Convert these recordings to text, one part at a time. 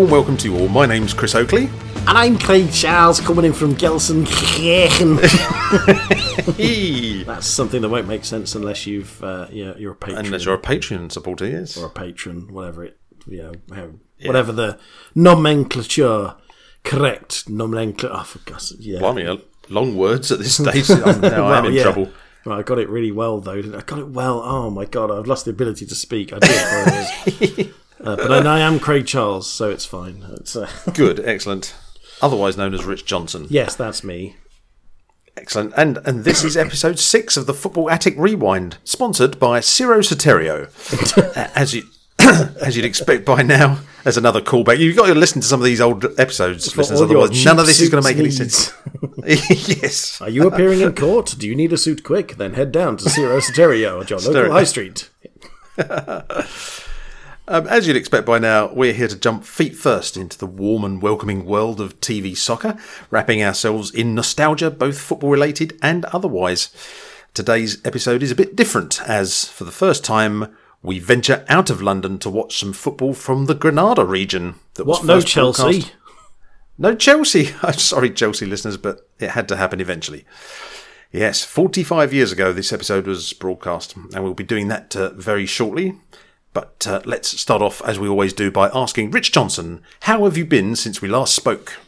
warm welcome to you all. My name's Chris Oakley. And I'm Craig Charles coming in from Gelsenkirchen. That's something that won't make sense unless you've uh, you're, you're a patron Unless you're a Patreon supporter, yes. or a patron, whatever it you know, how, whatever the nomenclature, correct nomenclature. Oh, for God's yeah. Blimey, long words at this stage. I'm, now I'm in yeah. trouble. Well, I got it really well though. I? I got it well. Oh my god, I've lost the ability to speak. I. uh, but I, I am Craig Charles, so it's fine. It's, uh, Good, excellent. Otherwise known as Rich Johnson. yes, that's me. Excellent. And and this is episode six of the Football Attic Rewind, sponsored by Ciro Citterio. As you as you'd expect by now, as another callback. You've got to listen to some of these old episodes, listeners, otherwise none of this is going to make any sense. yes. Are you appearing in court? Do you need a suit quick? Then head down to Ciro Citterio at your local high street. Um, as you'd expect by now, we're here to jump feet first into the warm and welcoming world of TV soccer, wrapping ourselves in nostalgia, both football related and otherwise. Today's episode is a bit different, as for the first time, we venture out of London to watch some football from the Granada region. That What? No Chelsea? broadcast- No Chelsea. I'm sorry, Chelsea listeners, but it had to happen eventually. Yes, 45 years ago, this episode was broadcast, and we'll be doing that uh, very shortly. But uh, let's start off, as we always do, by asking Rich Johnson, how have you been since we last spoke?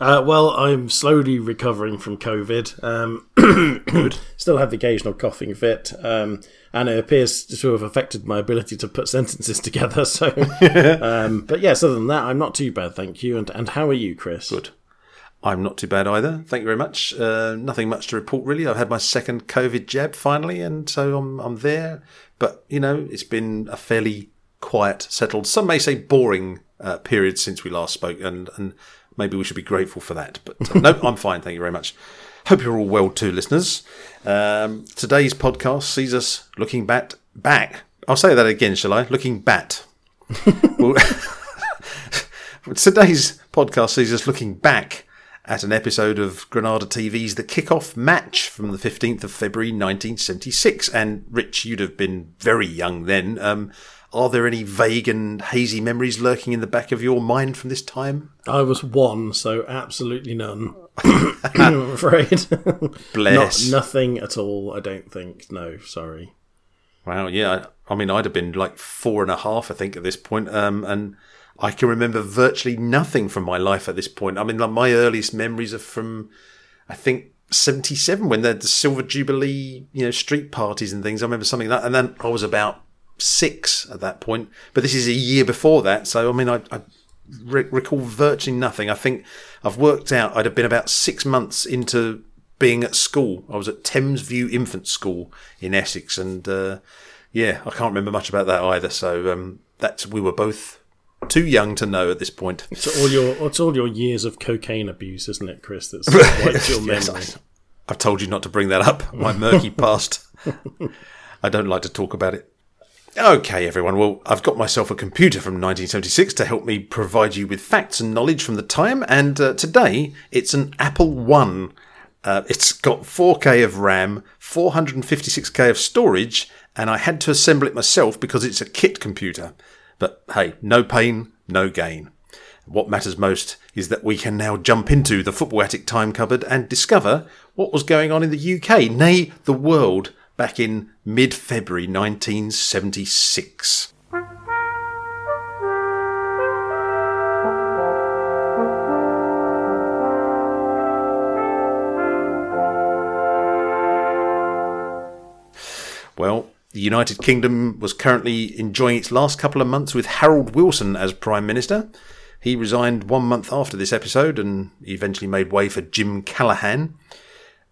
Uh, well, I'm slowly recovering from COVID. Um, Still have the occasional coughing fit, um, and it appears to have affected my ability to put sentences together. So, um, but yes, other than that, I'm not too bad, thank you. And and how are you, Chris? Good. I'm not too bad either. Thank you very much. Uh, nothing much to report, really. I've had my second COVID jab finally, and so I'm, I'm there. But, you know, it's been a fairly quiet, settled, some may say boring uh, period since we last spoke, and, and maybe we should be grateful for that. But uh, no, I'm fine. Thank you very much. Hope you're all well too, listeners. Um, today's podcast sees us looking back. Back. I'll say that again, shall I? Looking bat. Well, Today's podcast sees us looking back at an episode of Granada TV's The Kickoff Match from the 15th of February 1976. And Rich, you'd have been very young then. Um, are there any vague and hazy memories lurking in the back of your mind from this time? I was one, so absolutely none. I'm afraid. Bless. Not, nothing at all. I don't think. No, sorry. Wow, yeah. I, I mean, I'd have been like four and a half, I think, at this point. Um, and I can remember virtually nothing from my life at this point. I mean, like my earliest memories are from, I think, 77 when had the Silver Jubilee, you know, street parties and things. I remember something like that. And then I was about six at that point. But this is a year before that. So, I mean, I, I re- recall virtually nothing. I think I've worked out I'd have been about six months into being at school. I was at Thames View Infant School in Essex. And, uh, yeah, I can't remember much about that either. So, um, that's, we were both too young to know at this point. It's all your it's all your years of cocaine abuse, isn't it, Chris? That's wiped your Yes, memory. I- I've told you not to bring that up. My murky past. I don't like to talk about it. Okay, everyone. Well, I've got myself a computer from 1976 to help me provide you with facts and knowledge from the time, and uh, today it's an Apple One. Uh, it's got 4K of RAM, 456K of storage, and I had to assemble it myself because it's a kit computer. But hey, no pain, no gain. What matters most is that we can now jump into the Football Attic time cupboard and discover what was going on in the UK, nay, the world, back in mid February 1976. Well, the United Kingdom was currently enjoying its last couple of months with Harold Wilson as Prime Minister. He resigned one month after this episode and eventually made way for Jim Callaghan.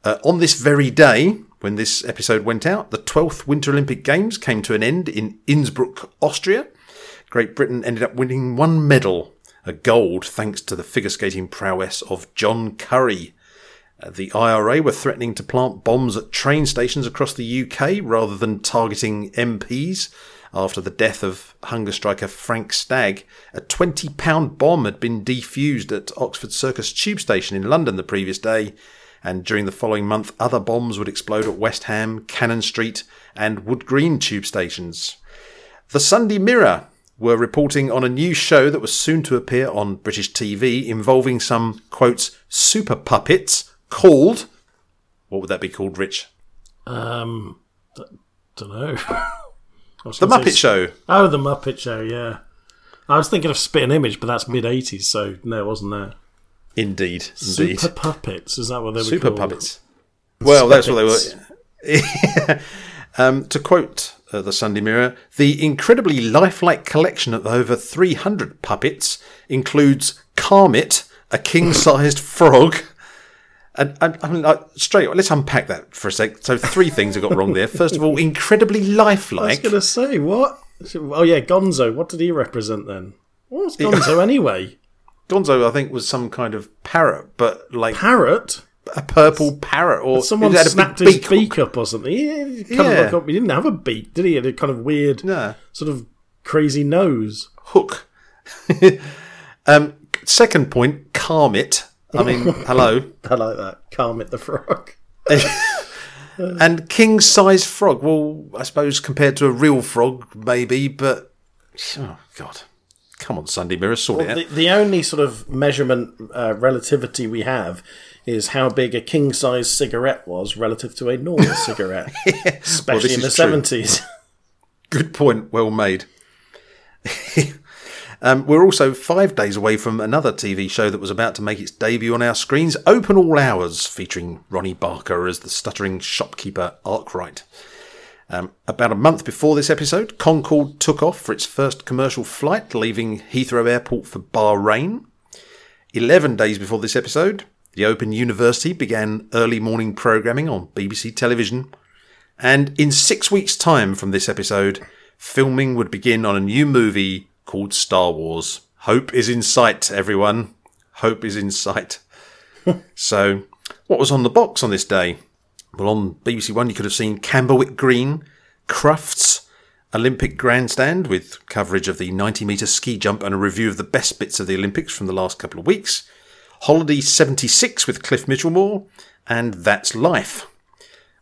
Uh, on this very day, when this episode went out, the 12th Winter Olympic Games came to an end in Innsbruck, Austria. Great Britain ended up winning one medal, a gold, thanks to the figure skating prowess of John Curry. The IRA were threatening to plant bombs at train stations across the UK rather than targeting MPs. After the death of hunger striker Frank Stagg, a £20 bomb had been defused at Oxford Circus tube station in London the previous day, and during the following month, other bombs would explode at West Ham, Cannon Street, and Wood Green tube stations. The Sunday Mirror were reporting on a new show that was soon to appear on British TV involving some, quotes, super puppets called. What would that be called, Rich? Um, don't know. The Muppet Show. Oh, the Muppet Show. Yeah, I was thinking of Spitting Image, but that's mid '80s, so no, it wasn't there. Indeed, indeed. Super puppets. Is that what they were Super called? puppets. Well, that's what they were. um, to quote uh, the Sunday Mirror, the incredibly lifelike collection of over 300 puppets includes Carmit, a king-sized frog. And, and I mean, like, straight. Let's unpack that for a sec. So, three things I got wrong there. First of all, incredibly lifelike. I was going to say what? Oh yeah, Gonzo. What did he represent then? What was Gonzo anyway? Gonzo, I think, was some kind of parrot, but like Parrot. a purple parrot, or Someone had snapped his beak. beak, up or something. He, kind Yeah. of up. He didn't have a beak, did he? He had a kind of weird, Yeah. sort of crazy nose. hook. um, second point, Carmit. I mean, hello. I like that. Kermit the Frog. And king size frog. Well, I suppose compared to a real frog, maybe, but oh god, come on, Sunday Mirror, sort it out. The, the only sort of measurement uh, relativity we have is how big a king size cigarette was relative to a normal cigarette, especially in the true. seventies. Good point. Well made. Um, we're also five days away from another TV show that was about to make its debut on our screens, Open All Hours, featuring Ronnie Barker as the stuttering shopkeeper Arkwright. Um, about a month before this episode, Concorde took off for its first commercial flight, leaving Heathrow Airport for Bahrain. Eleven days before this episode, the Open University began early morning programming on BBC television. And in six weeks' time from this episode, filming would begin on a new movie called Star Wars. Hope is in sight, everyone. Hope is in sight. so, what was on the box on this day? Well, on BBC One, you could have seen Camberwick Green, Crufts, Olympic Grandstand with coverage of the 90 metre ski jump and a review of the best bits of the Olympics from the last couple of weeks, Holiday 76 with Cliff Michelmore, and That's Life.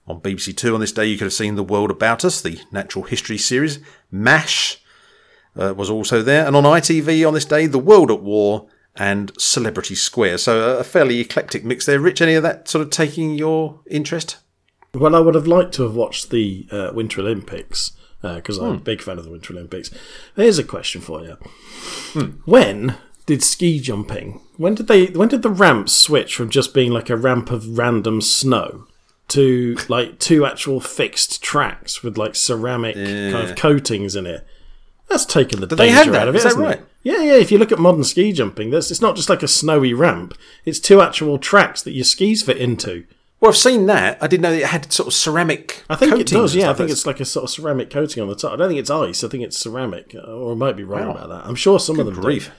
On BBC Two on this day, you could have seen The World About Us, the natural history series. MASH uh, was also there. And on ITV on this day, The World at War and Celebrity Square. So a fairly eclectic mix there. Rich, any of that sort of taking your interest? Well, I would have liked to have watched the uh, Winter Olympics because I'm a big fan of the Winter Olympics. Here's a question for you: When did ski jumping? When did they? When did the ramps switch from just being like a ramp of random snow to like two actual fixed tracks with like ceramic kind of coatings in it? That's taken the they danger have that? out of it, Is that hasn't right? it? Yeah, yeah. If you look at modern ski jumping, that's it's not just like a snowy ramp; it's two actual tracks that your skis fit into. Well, I've seen that. I didn't know it had sort of ceramic. I think it does. Yeah, I think it's like a sort of ceramic coating on the top. I don't think it's ice. I think it's ceramic, uh, or I might be wrong about that. I'm sure some of them grief. do.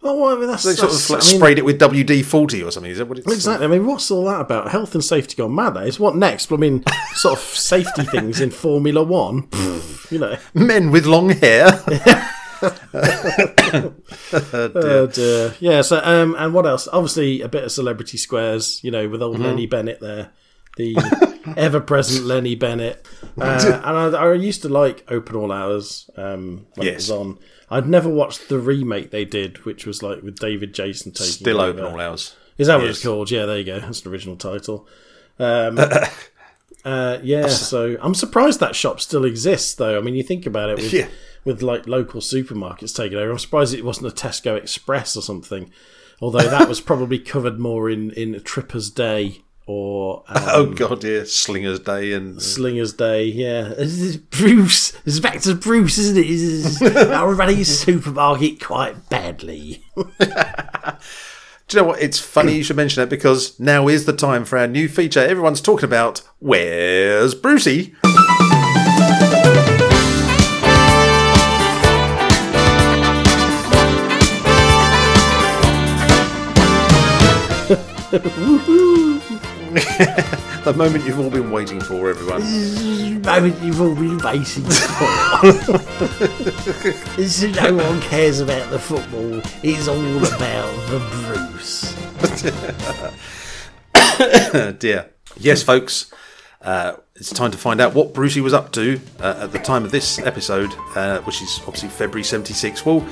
Oh, well, I mean, that's, They sort of like I mean, sprayed it with WD forty or something. Is that what it's Exactly. I mean, what's all that about? Health and safety gone mad. That is. What next? But, I mean, sort of safety things in Formula One. You know. Men with long hair. Oh dear. Yeah. So, um, and what else? Obviously, a bit of celebrity squares. You know, with old Lennie Bennett there, the ever-present Lennie Bennett. Uh, and I, I used to like Open All Hours um, when it was on. I'd never watched the remake they did, which was like with David Jason taking Still over. open all hours. Is that what it's called? Yeah, there you go. That's an original title. Um, uh, yeah, so I'm surprised that shop still exists, though. I mean, you think about it with, Yeah. with like local supermarkets taking over. I'm surprised it wasn't a Tesco Express or something. Although that was probably covered more in in Tripper's Day or um, Oh god, yeah, Slingers Day and Slinger's Day. Yeah, Bruce. Is back to Bruce, isn't it? Is- running supermarket quite badly. Do you know what? It's funny you should mention that because now is the time for our new feature. Everyone's talking about where's Brucey? the moment you've all been waiting for, everyone. The moment you've all been waiting for. No one cares about the football. It's all about the Bruce. dear. Yes, folks. Uh, it's time to find out what Brucey was up to uh, at the time of this episode, uh, which is obviously February 76. Well,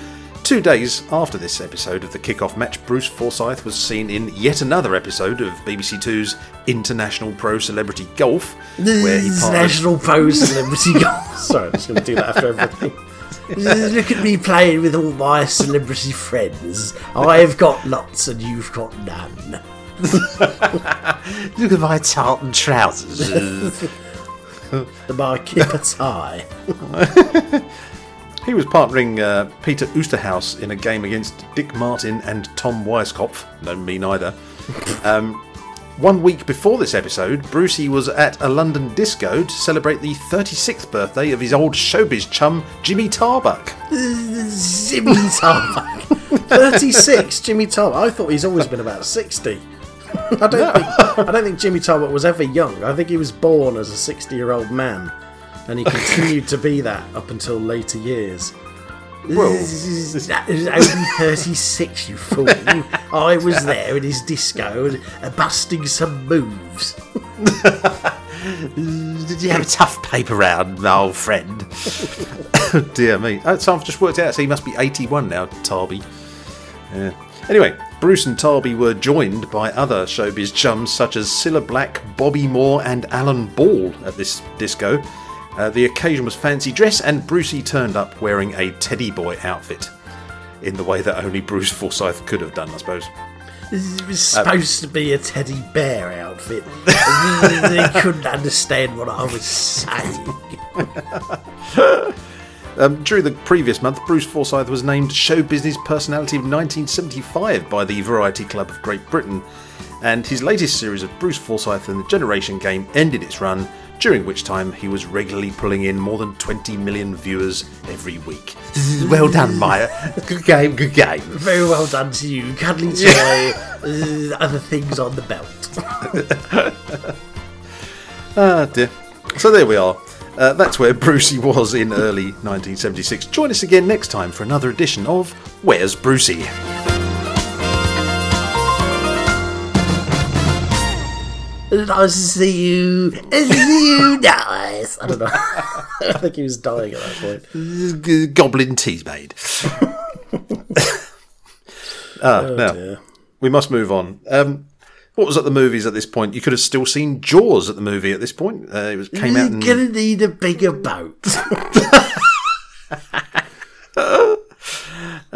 two days after this episode of the kickoff match, Bruce Forsyth was seen in yet another episode of BBC Two's International Pro Celebrity Golf, where he partnered. National Pro Celebrity Golf. Sorry, I'm just going to do that after everything. Look at me playing with all my celebrity friends. I've got lots and you've got none. Look at my tartan trousers. My kipper tie. He was partnering uh, Peter Oosterhuis in a game against Dick Martin and Tom Weiskopf. No, me neither. um, one week before this episode, Brucey was at a London disco to celebrate the 36th birthday of his old showbiz chum, Jimmy Tarbuck. Jimmy Tarbuck. 36, Jimmy Tarbuck. I thought he's always been about 60. I don't, think, I don't think Jimmy Tarbuck was ever young. I think he was born as a 60 year old man and he continued to be that up until later years. Well, that was only 36, you fool. I was there in his disco uh, busting some moves. Did you have a tough paper round, my old friend? dear me. Oh, so I've just worked out, so he must be 81 now, Tarby. Yeah. Anyway, Bruce and Tarby were joined by other showbiz chums such as Cilla Black, Bobby Moore, and Alan Ball at this disco. Uh, the occasion was fancy dress, and Brucey turned up wearing a teddy boy outfit. In the way that only Bruce Forsyth could have done, I suppose. It was supposed to be a teddy bear outfit. they couldn't understand what I was saying. Um, during the previous month, Bruce Forsyth was named Show Business Personality of 1975 by the Variety Club of Great Britain, and his latest series of Bruce Forsyth and the Generation Game ended its run, during which time he was regularly pulling in more than 20 million viewers every week. well done, Maya. Good game, good game. Very well done to you, cuddly toy. uh, other things on the belt. Ah, dear. So there we are. Uh, that's where Brucey was in early 1976. Join us again next time for another edition of Where's Brucey? Nice to see you. See you nice. I don't know. I think he was dying at that point. Goblin Teasmade. ah, now, dear. we must move on. Um, what was at the movies at this point? You could have still seen Jaws at the movie at this point. Uh, it was came out You're in gonna need a bigger boat.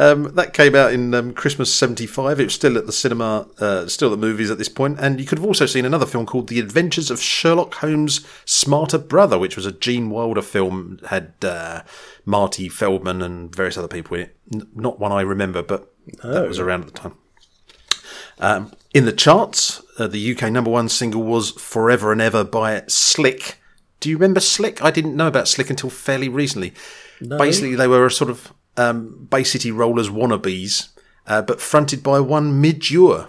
Um, that came out in um, Christmas '75. It was still at the cinema, uh, still at the movies at this point. And you could have also seen another film called The Adventures of Sherlock Holmes' Smarter Brother, which was a Gene Wilder film. Had uh, Marty Feldman and various other people in it. N- not one I remember, but that was around at the time. Um, in the charts, uh, the UK number one single was "Forever and Ever" by Slik. Do you remember Slik? I didn't know about Slik until fairly recently. Basically, they were a sort of um, Bay City Rollers wannabes, uh, but fronted by one Midge Ure,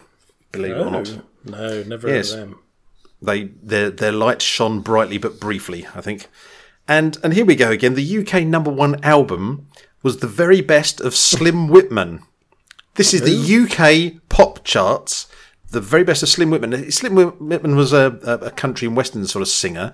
believe it or not. no, never Yes. heard of them. They their their light shone brightly but briefly, I think. And and here we go again. The UK number one album was the very best of Slim Whitman. This is the UK pop charts. The very best of Slim Whitman. Slim Whitman was a, a, country and western sort of singer,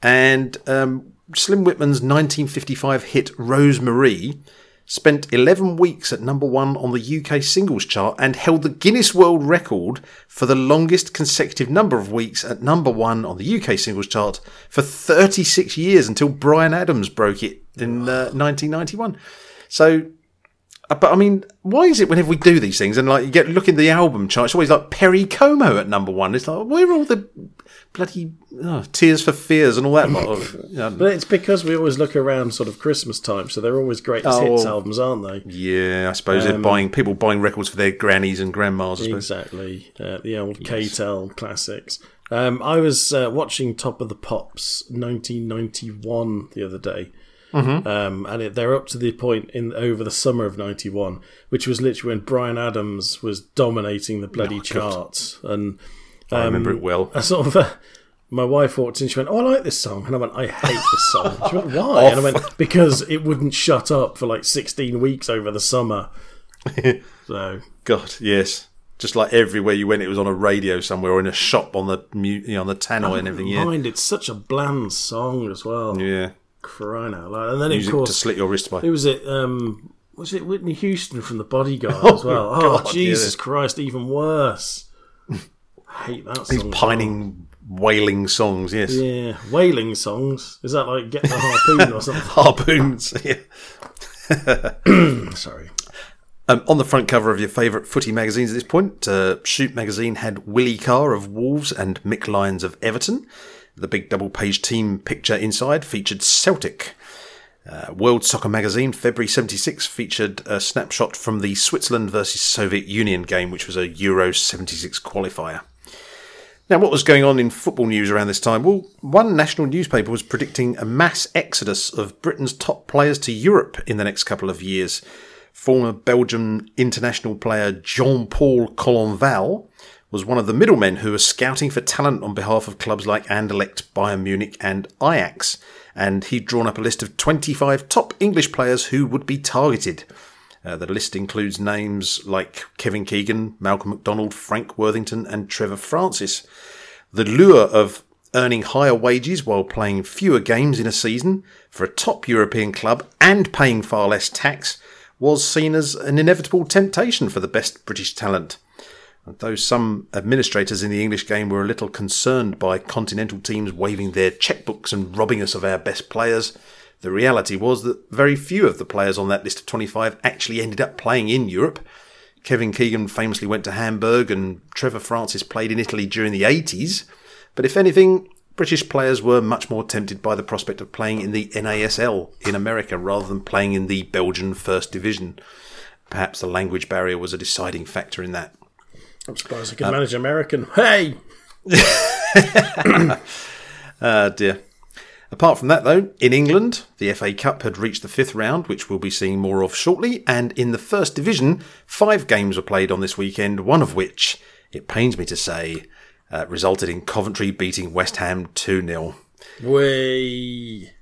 and um, Slim Whitman's 1955 hit "Rosemarie" spent 11 weeks at number one on the UK singles chart and held the Guinness World Record for the longest consecutive number of weeks at number one on the UK singles chart for 36 years until Bryan Adams broke it in uh, 1991. So, but I mean, why is it whenever we do these things and like you get look in the album chart, it's always like Perry Como at number one? It's like where are all the bloody oh, Tears for Fears and all that lot of, you know, But it's because we always look around sort of Christmas time, so they're always greatest Oh. hits albums, aren't they? Yeah, I suppose they're buying people buying records for their grannies and grandmas. I suppose. Exactly. Uh, the old K-Tel classics. Um, I was uh, watching Top of the Pops 1991 the other day. Um, and it, they're up to the point in over the summer of '91, which was literally when Bryan Adams was dominating the bloody charts. And I remember it well. I sort of, uh, my wife walked in. She went, "Oh, I like this song," and I went, "I hate this song." She went, "Why?" And I went, "Because it wouldn't shut up for like 16 weeks over the summer." So God, yes. Just like everywhere you went, it was on a radio somewhere or in a shop on the you know, on the tannoy and everything. Yeah, Mind, it's such a bland song as well. yeah. Out loud. And then, Music of course, to slit your wrist by. Who was it? Um, was it Whitney Houston from The Bodyguard as well? Oh, Jesus yeah. Christ, even worse. I hate that These pining, wailing songs. Yes, Yeah, wailing songs. Is that like getting a harpoon or something? harpoons. Yeah. Sorry. Um, on the front cover of your favourite footy magazines at this point, uh, Shoot magazine had Willie Carr of Wolves and Mick Lyons of Everton. The big double page team picture inside featured Celtic. Uh, World Soccer magazine, February 76, featured a snapshot from the Switzerland versus Soviet Union game, which was a Euro 76 qualifier. Now, what was going on in football news around this time? Well, one national newspaper was predicting a mass exodus of Britain's top players to Europe in the next couple of years. Former Belgian international player Jean Paul Colonval was one of the middlemen who was scouting for talent on behalf of clubs like Anderlecht, Bayern Munich, and Ajax. And he'd drawn up a list of 25 top English players who would be targeted. Uh, the list includes names like Kevin Keegan, Malcolm McDonald, Frank Worthington, and Trevor Francis. The lure of earning higher wages while playing fewer games in a season for a top European club and paying far less tax was seen as an inevitable temptation for the best British talent. Though some administrators in the English game were a little concerned by continental teams waving their checkbooks and robbing us of our best players, the reality was that very few of the players on that list of 25 actually ended up playing in Europe. Kevin Keegan famously went to Hamburg and Trevor Francis played in Italy during the 80s. But if anything, British players were much more tempted by the prospect of playing in the NASL in America rather than playing in the Belgian First Division. Perhaps the language barrier was a deciding factor in that. I'm surprised I can manage American. Hey! Ah, dear. Apart from that, though, in England, the FA Cup had reached the fifth round, which we'll be seeing more of shortly, and in the First Division, five games were played on this weekend, one of which, it pains me to say, uh, resulted in Coventry beating West Ham 2 0. Way.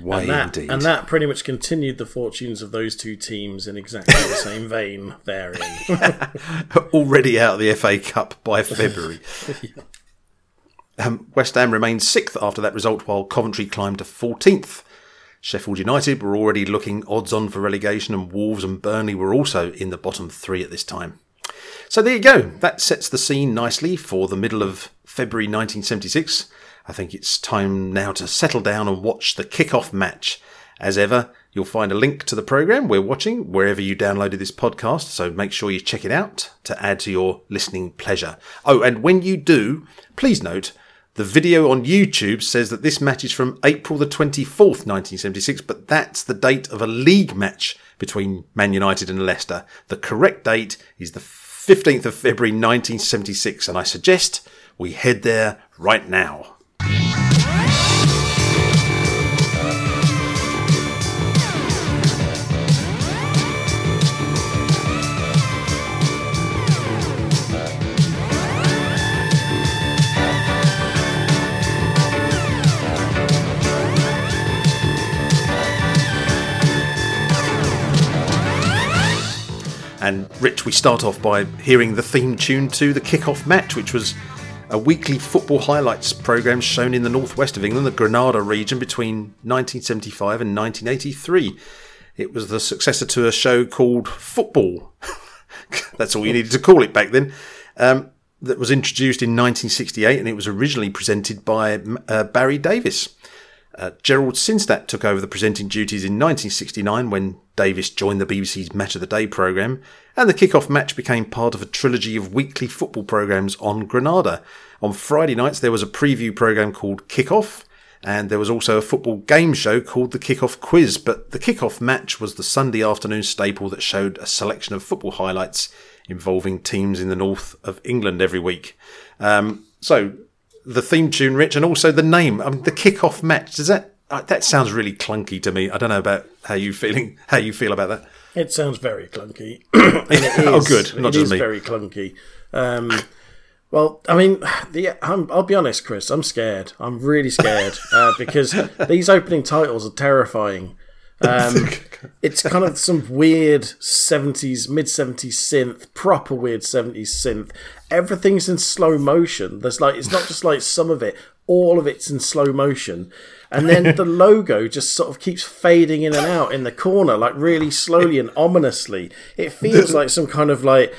Way And that, indeed. and that pretty much continued the fortunes of those two teams in exactly the same vein therein. Already out of the FA Cup by February. um, West Ham remained sixth after that result, while Coventry climbed to 14th. Sheffield United were already looking odds on for relegation, and Wolves and Burnley were also in the bottom three at this time. So there you go. That sets the scene nicely for the middle of February 1976. I think it's time now to settle down and watch the kick-off match. As ever, you'll find a link to the program we're watching wherever you downloaded this podcast, so make sure you check it out to add to your listening pleasure. Oh, and when you do, please note the video on YouTube says that this match is from April the 24th, 1976, but that's the date of a league match between Man United and Leicester. The correct date is the 15th of February 1976, and I suggest we head there right now. And Rich, we start off by hearing the theme tune to the kick-off match, which was a weekly football highlights program shown in the northwest of England, the Granada region, between 1975 and 1983. It was the successor to a show called Football. That's all you needed to call it back then. Um, that was introduced in 1968, and it was originally presented by uh, Barry Davies. Uh, Gerald Sinstadt took over the presenting duties in 1969 when Davies joined the BBC's Match of the Day programme, and the kick-off match became part of a trilogy of weekly football programmes on Granada. On Friday nights, there was a preview programme called Kick-Off, and there was also a football game show called the Kick-Off Quiz, but the kick-off match was the Sunday afternoon staple that showed a selection of football highlights involving teams in the north of England every week. Um, so, the theme tune, Rich, and also the name. I mean, the kick-off match. Does that uh, that sounds really clunky to me? I don't know about how you feeling. How you feel about that? It sounds very clunky. Oh, good. Not it just is me. very clunky. Um, well, I mean, the, I'm, I'll be honest, Chris. I'm scared. I'm really scared uh, because these opening titles are terrifying. Um, it's kind of some weird 70s, mid 70s synth, proper weird 70s synth. Everything's in slow motion. There's like, it's not just like some of it, all of it's in slow motion. And then the logo just sort of keeps fading in and out in the corner, like really slowly and ominously. It feels like some kind of like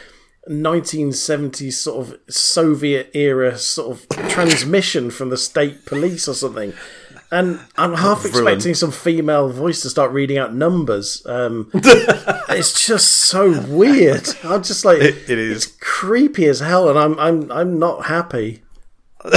1970s sort of Soviet era sort of transmission from the state police or something. And I'm half expecting some female voice to start reading out numbers. Um, it's just so weird. I'm just like, It- it is. It's creepy as hell, and I'm I'm I'm not happy.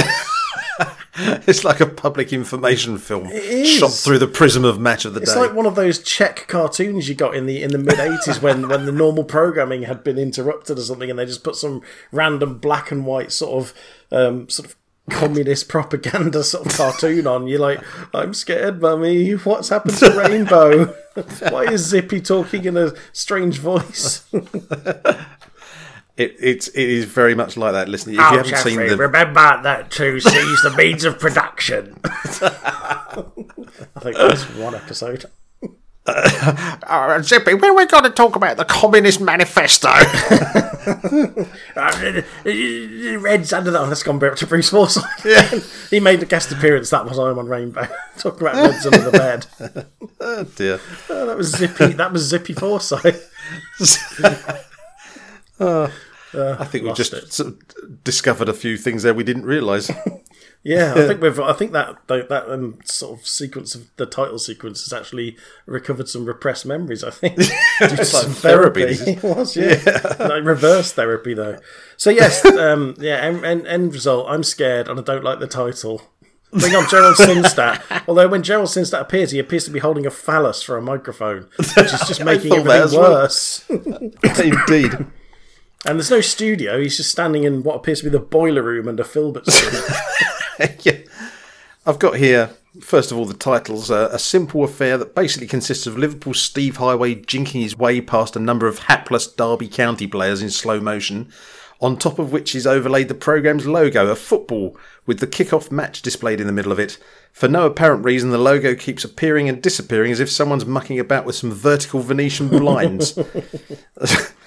It's like a public information film shot through the prism of match of the It's day. It's like one of those Czech cartoons you got in the in the mid '80s when when the normal programming had been interrupted or something, and they just put some random black and white sort of um, sort of communist propaganda sort of cartoon on. You're like, I'm scared, mummy. What's happened to Rainbow? Why is Zippy talking in a strange voice? it, it's it is very much like that. Listen, if Oh, you haven't seen the remember that to seize the means of production. I think that's one episode. Uh, Zippy, when we're we going to talk about the Communist Manifesto? Uh, Reds under the. Oh, that's gone back to Bruce Forsyth. he made a guest appearance. That was I'm on Rainbow. Talking about Reds under the bed. oh dear. Oh, that was Zippy. That was Zippy Forsyth. I think we've just sort of discovered a few things there we didn't realise. Yeah, I think we've. I think that that, that um, sort of sequence of the title sequence has actually recovered some repressed memories. I think due to like some therapy. therapy. it was, yeah, like reverse therapy though. So yes, um, yeah. End, end, end result. I'm scared and I don't like the title. Bring on Gerald Sinstadt. Although when Gerald Sinstadt appears, he appears to be holding a phallus for a microphone, which is just making everything as well. worse. Indeed. And there's no studio. He's just standing in what appears to be the boiler room under Filbert's room. yeah. I've got here, first of all, the titles uh, A simple affair that basically consists of Liverpool Steve Heighway jinking his way past a number of hapless Derby County players in slow motion, on top of which is overlaid the programme's logo, a football, with the kick-off match displayed in the middle of it. For no apparent reason, the logo keeps appearing and disappearing as if someone's mucking about with some vertical Venetian blinds.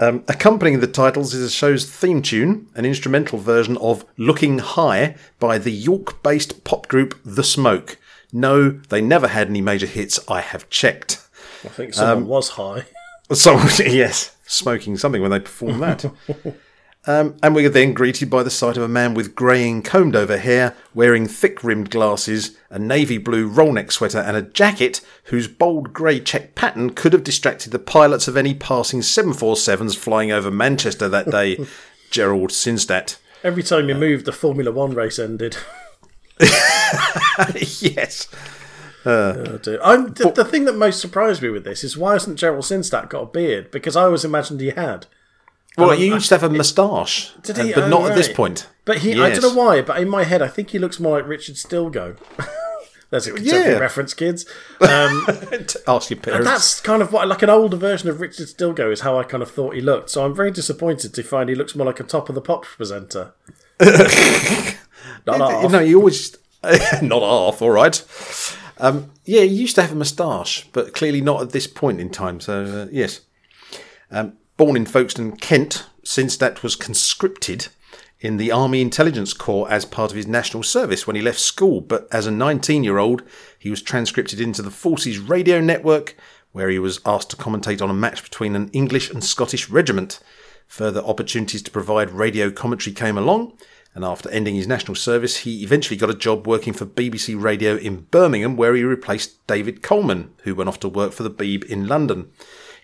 Um, accompanying the titles is the show's theme tune, an instrumental version of Looking High by the York based pop group The Smoke. No, they never had any major hits, I have checked. I think someone was high. So, yes, smoking something when they performed that. Um, and we are then greeted by the sight of a man with greying, combed over hair, wearing thick rimmed glasses, a navy blue roll neck sweater, and a jacket whose bold grey check pattern could have distracted the pilots of any passing 747s flying over Manchester that day. Gerald Sinstadt. Every time you moved, the Formula One race ended. yes. Oh, dear. I'm, the, the thing that most surprised me with this is why hasn't Gerald Sinstadt got a beard? Because I always imagined he had. Well, he used to have a moustache, uh, but Oh, not at this point. But he, I don't know why, but in my head, I think he looks more like Richard Stilgoe. There's a Yeah. reference, kids. Um, Ask your parents. that's kind of what, like an older version of Richard Stilgoe is how I kind of thought he looked. So I'm very disappointed to find he looks more like a top of the pops presenter. Not half. Know, you always not half. All right. Um, yeah, he used to have a moustache, but clearly not at this point in time. So uh, yes, um, born in Folkestone, Kent, Sinstadt was conscripted in the Army Intelligence Corps as part of his national service when he left school. But as a 19-year-old, he was transcripted into the forces radio network, where he was asked to commentate on a match between an English and Scottish regiment. Further opportunities to provide radio commentary came along, and after ending his national service, he eventually got a job working for BBC Radio in Birmingham, where he replaced David Coleman, who went off to work for the Beeb in London.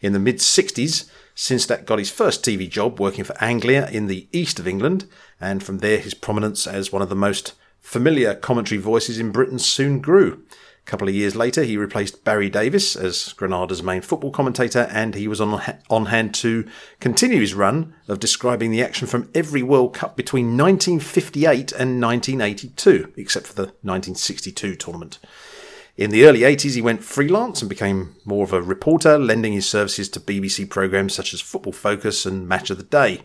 In the mid 60s, Sinstadt got his first TV job working for Anglia in the east of England, and from there his prominence as one of the most familiar commentary voices in Britain soon grew. A couple of years later, he replaced Barry Davies as Granada's main football commentator, and he was on, on hand to continue his run of describing the action from every World Cup between 1958 and 1982, except for the 1962 tournament. In the early 80s, he went freelance and became more of a reporter, lending his services to BBC programmes such as Football Focus and Match of the Day.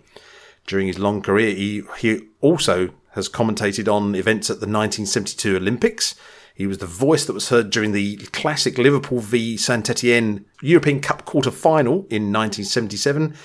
During his long career, he, he also has commentated on events at the 1972 Olympics. He was the voice that was heard during the classic Liverpool v Saint Etienne European Cup quarter final in 1977.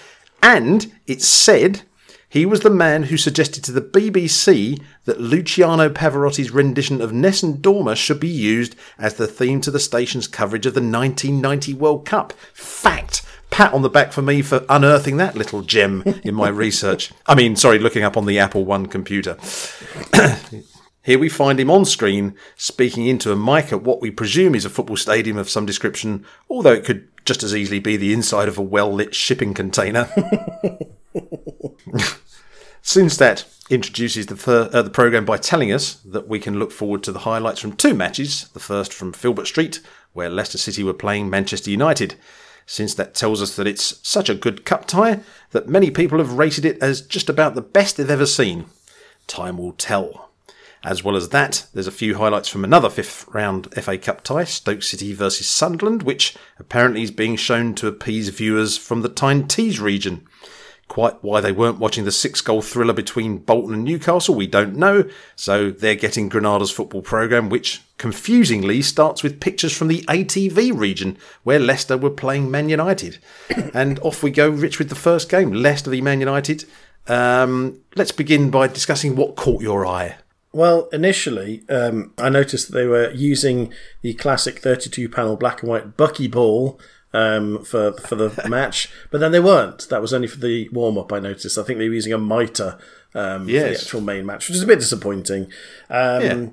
And it's said he was the man who suggested to the BBC that Luciano Pavarotti's rendition of Nessun Dorma should be used as the theme to the station's coverage of the 1990 World Cup. Fact! Pat on the back for me for unearthing that little gem in my research. I mean, sorry, looking up on the Apple One computer. Here we find him on screen speaking into a mic at what we presume is a football stadium of some description, although it could just as easily be the inside of a well lit shipping container. Sinstadt introduces the, fir- uh, the programme by telling us that we can look forward to the highlights from two matches. The first from Filbert Street, where Leicester City were playing Manchester United. Sinstadt tells us that it's such a good cup tie that many people have rated it as just about the best they've ever seen. Time will tell. As well as that, there's a few highlights from another fifth round FA Cup tie, Stoke City versus Sunderland, which apparently is being shown to appease viewers from the Tyne Tees region. Quite why they weren't watching the six goal thriller between Bolton and Newcastle, we don't know. So they're getting Granada's football programme, which confusingly starts with pictures from the ATV region where Leicester were playing Man United. and off we go, Rich, with the first game Leicester v Man United. Um, let's begin by discussing what caught your eye. Well, initially, um, I noticed that they were using the classic 32 panel black and white buckyball um, for for the match, but then they weren't. That was only for the warm up. I noticed. I think they were using a mitre um, yes. for the actual main match, which is a bit disappointing. Um, yeah.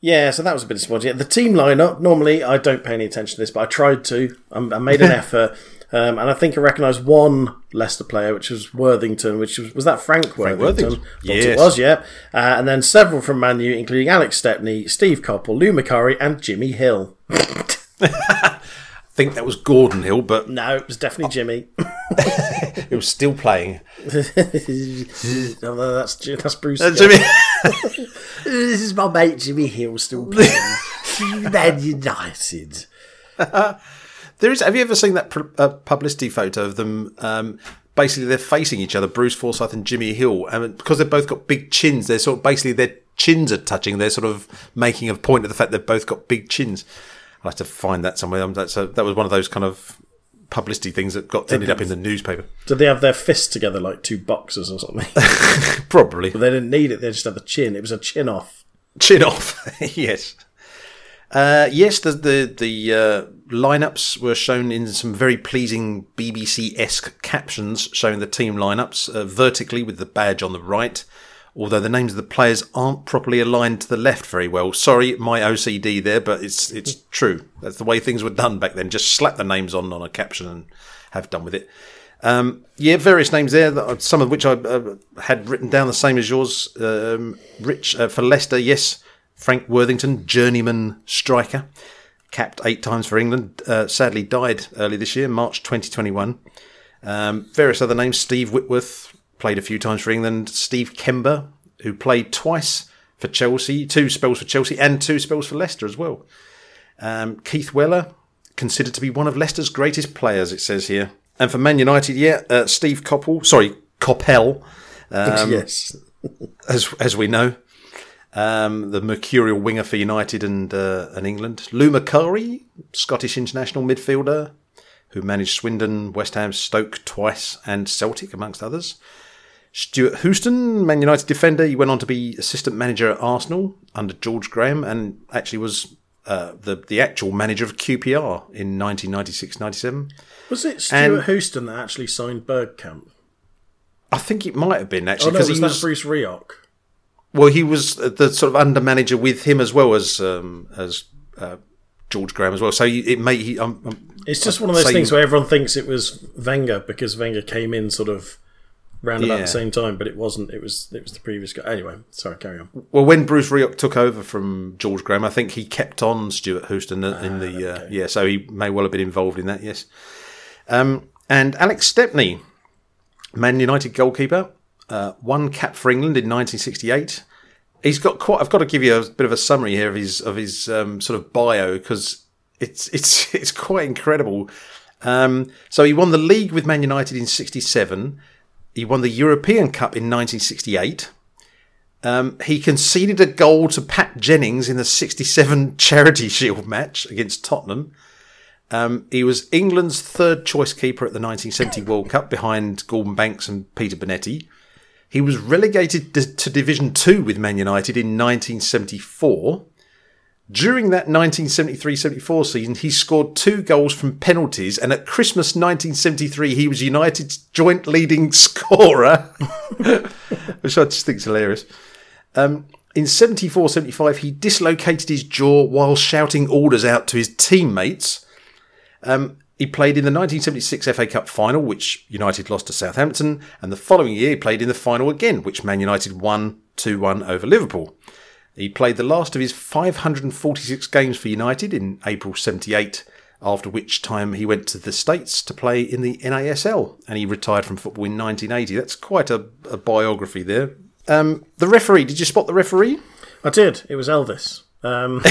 yeah. so that was a bit disappointing. The team lineup. Normally, I don't pay any attention to this, but I tried to. I, I made an effort. Um, and I think I recognised one Leicester player, which was Worthington, which was, was that Frank Worthington? Frank Worthington. Yes. it was, yeah. Uh, and then several from Manu, including Alex Stepney, Steve Coppell, Lou Macari, and Jimmy Hill. I think that was Gordon Hill, but no, it was definitely Jimmy. it was still playing. oh, that's that's Bruce. Uh, Jimmy. this is my mate Jimmy Hill still playing. Man United. There is. Have you ever seen that uh, publicity photo of them? Um, basically, they're facing each other, Bruce Forsyth and Jimmy Hill, and because they've both got big chins, they're sort of basically their chins are touching. They're sort of making a point of the fact they've both got big chins. I have to find that somewhere. That's a, that was one of those kind of publicity things that got ended up in the newspaper. Did they have their fists together like two boxers or something? Probably. But they didn't need it. They just had the chin. It was a chin off. Chin off. yes. Uh, yes, the the, the uh, lineups were shown in some very pleasing BBC esque captions showing the team lineups uh, vertically with the badge on the right although the names of the players aren't properly aligned to the left very well. Sorry, my OCD there, but it's it's true. That's the way things were done back then. Just slap the names on on a caption and have done with it. Um, yeah, various names there, some of which I uh, had written down the same as yours. Um, Rich uh, for Leicester, yes. Frank Worthington, journeyman striker, capped eight times for England. Uh, sadly, died early this year, March 2021. Um, various other names: Steve Whitworth, played a few times for England. Steve Kember, who played twice for Chelsea, two spells for Chelsea and two spells for Leicester as well. Um, Keith Weller, considered to be one of Leicester's greatest players, it says here. And for Man United, yeah, uh, Steve Coppell, sorry, Coppell, um, yes, as as we know, um, the mercurial winger for United and uh, and England. Lou Macari, Scottish international midfielder, who managed Swindon, West Ham, Stoke twice, and Celtic, amongst others. Stuart Houston, Man United defender, he went on to be assistant manager at Arsenal under George Graham and actually was uh, the the actual manager of QPR in 1996-97. Was it Stuart and Houston that actually signed Bergkamp? I think it might have been actually because oh, no, he was Bruce Rioch. Well, he was the sort of under manager with him as well as um, as uh, George Graham as well. So it may. He, um, it's just one of those things where everyone thinks it was Wenger because Wenger came in sort of round about yeah. the same time, but it wasn't. It was it was the previous guy. Anyway, sorry, carry on. Well, when Bruce Rioch took over from George Graham, I think he kept on Stuart Houston in, in the uh, yeah. So he may well have been involved in that. Yes. Um, and Alex Stepney, Man United goalkeeper, uh, one cap for England in 1968. He's got quite. I've got to give you a bit of a summary here of his of his um, sort of bio because it's it's it's quite incredible. Um, so he won the league with Man United in '67. He won the European Cup in 1968. Um, he conceded a goal to Pat Jennings in the 67 Charity Shield match against Tottenham. Um, he was England's third choice keeper at the 1970 World Cup behind Gordon Banks and Peter Bonetti. He was relegated to, Division 2 with Man United in 1974. During that 1973-74 season, he scored two goals from penalties, and at Christmas 1973, he was United's joint leading scorer, which I just think is hilarious. Um, in 74-75, he dislocated his jaw while shouting orders out to his teammates. Um, he played in the 1976 FA Cup final, which United lost to Southampton, and the following year he played in the final again, which Man United won 2-1 over Liverpool. He played the last of his 546 games for United in April 78, after which time he went to the States to play in the NASL and he retired from football in 1980. That's quite a, a biography there. Um, the referee, did you spot the referee? I did. It was Elvis. Um,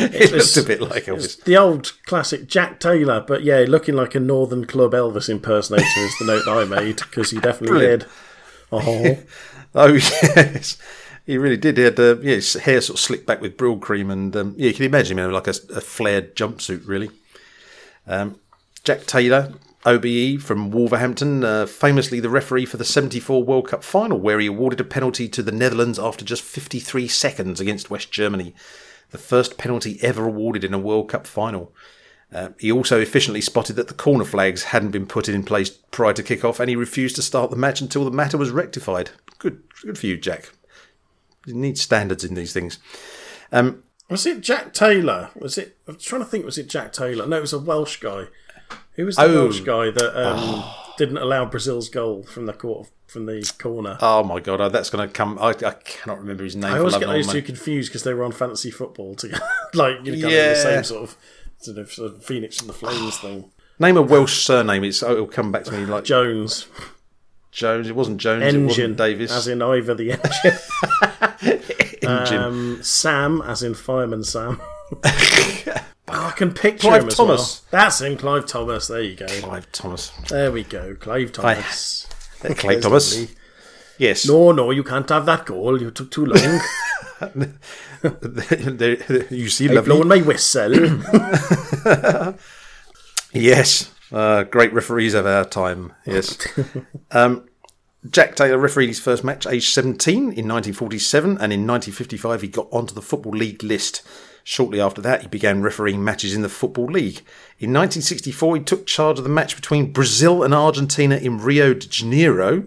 It looked a bit like Elvis. the old classic Jack Taylor, but yeah, looking like a Northern Club Elvis impersonator is the note that I made because he definitely Brilliant. did. Oh, Oh, yes. He really did. He had uh, yeah, his hair sort of slicked back with Brylcreem, and um, yeah, you can imagine him in like a, a flared jumpsuit, really. Um, Jack Taylor, OBE from Wolverhampton, uh, famously the referee for the 74 World Cup final, where he awarded a penalty to the Netherlands after just 53 seconds against West Germany, the first penalty ever awarded in a World Cup final. Uh, he also efficiently spotted that the corner flags hadn't been put in place prior to kick-off, and he refused to start the match until the matter was rectified. Good, good for you, Jack. You need standards in these things. Um, was it Jack Taylor? Was it? I'm trying to think. Was it Jack Taylor? No, it was a Welsh guy. Who was the Oh. Welsh guy that um, didn't allow Brazil's goal from the court from the corner? oh my god, uh, that's going to come. I, I cannot remember his name. I always get those two confused because they were on fantasy football together, like you know, kind of Yeah. the same sort of sort of, sort of Phoenix and the Flames thing. Name a Welsh surname. It's oh, it'll come back to me like Jones Jones. It wasn't Jones. It engine, wasn't Davis. as in Ivor the engine. Engine. Um, Sam, as in Fireman Sam. I can picture Clive him as Thomas. well. That's him, Clive Thomas. There you go. Clive Thomas. There we go, Clive Thomas. Clive There's Thomas. lovely. Yes. No, no, you can't have that goal. You took too long. You see, I've blown my whistle. Yes, uh, great referees of our time. Yes. um, Jack Taylor refereed his first match aged 17 in 1947, and in 1955 he got onto the Football League list. Shortly after that, he began refereeing matches in the Football League. In 1964, he took charge of the match between Brazil and Argentina in Rio de Janeiro.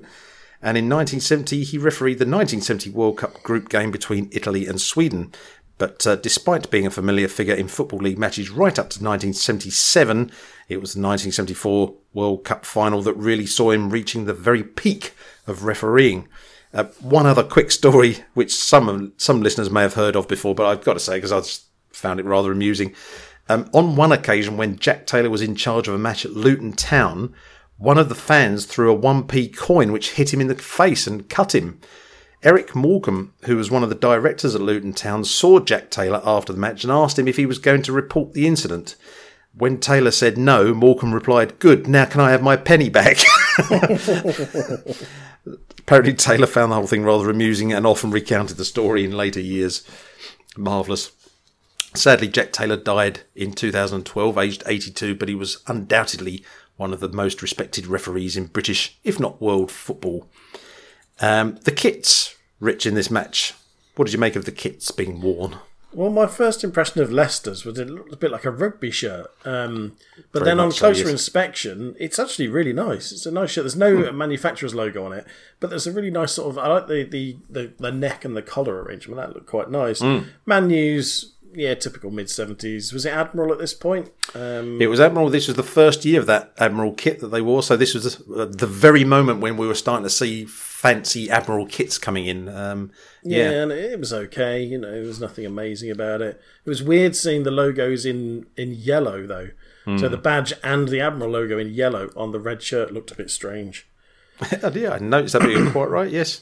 And in 1970, he refereed the 1970 World Cup group game between Italy and Sweden. But uh, despite being a familiar figure in Football League matches right up to 1977, it was the 1974 World Cup final that really saw him reaching the very peak of refereeing. Uh, one other quick story, which some some listeners may have heard of before, but I've got to say because I just found it rather amusing. Um, on one occasion, when Jack Taylor was in charge of a match at Luton Town, one of the fans threw a 1p coin which hit him in the face and cut him. Eric Morecambe, who was one of the directors at Luton Town, saw Jack Taylor after the match and asked him if he was going to report the incident. When Taylor said no, Morecambe replied, Good, now can I have my penny back? Apparently, Taylor found the whole thing rather amusing and often recounted the story in later years. Marvellous. Sadly, Jack Taylor died in 2012, aged 82, but he was undoubtedly one of the most respected referees in British, if not world, football. Um, the kits, Rich, in this match. What did you make of the kits being worn? well, my first impression of Leicester's was it looked a bit like a rugby shirt. Um, but Very then on much so, closer yes. inspection, it's actually really nice. It's a nice shirt. There's no manufacturer's logo on it, but there's a really nice sort of. I like the the, the, the neck and the collar arrangement. That looked quite nice. Man U's, yeah, typical mid 70s. Was it Admiral at this point? Um, It was Admiral. This was the first year of that Admiral kit that they wore. So this was the, the very moment when we were starting to see fancy Admiral kits coming in. Um, Yeah, yeah. and it was okay. You know, there was nothing amazing about it. It was weird seeing the logos in in yellow though. So Hmm. the badge and the admiral logo in yellow on the red shirt looked a bit strange. yeah, I noticed that. but You're quite right. Yes,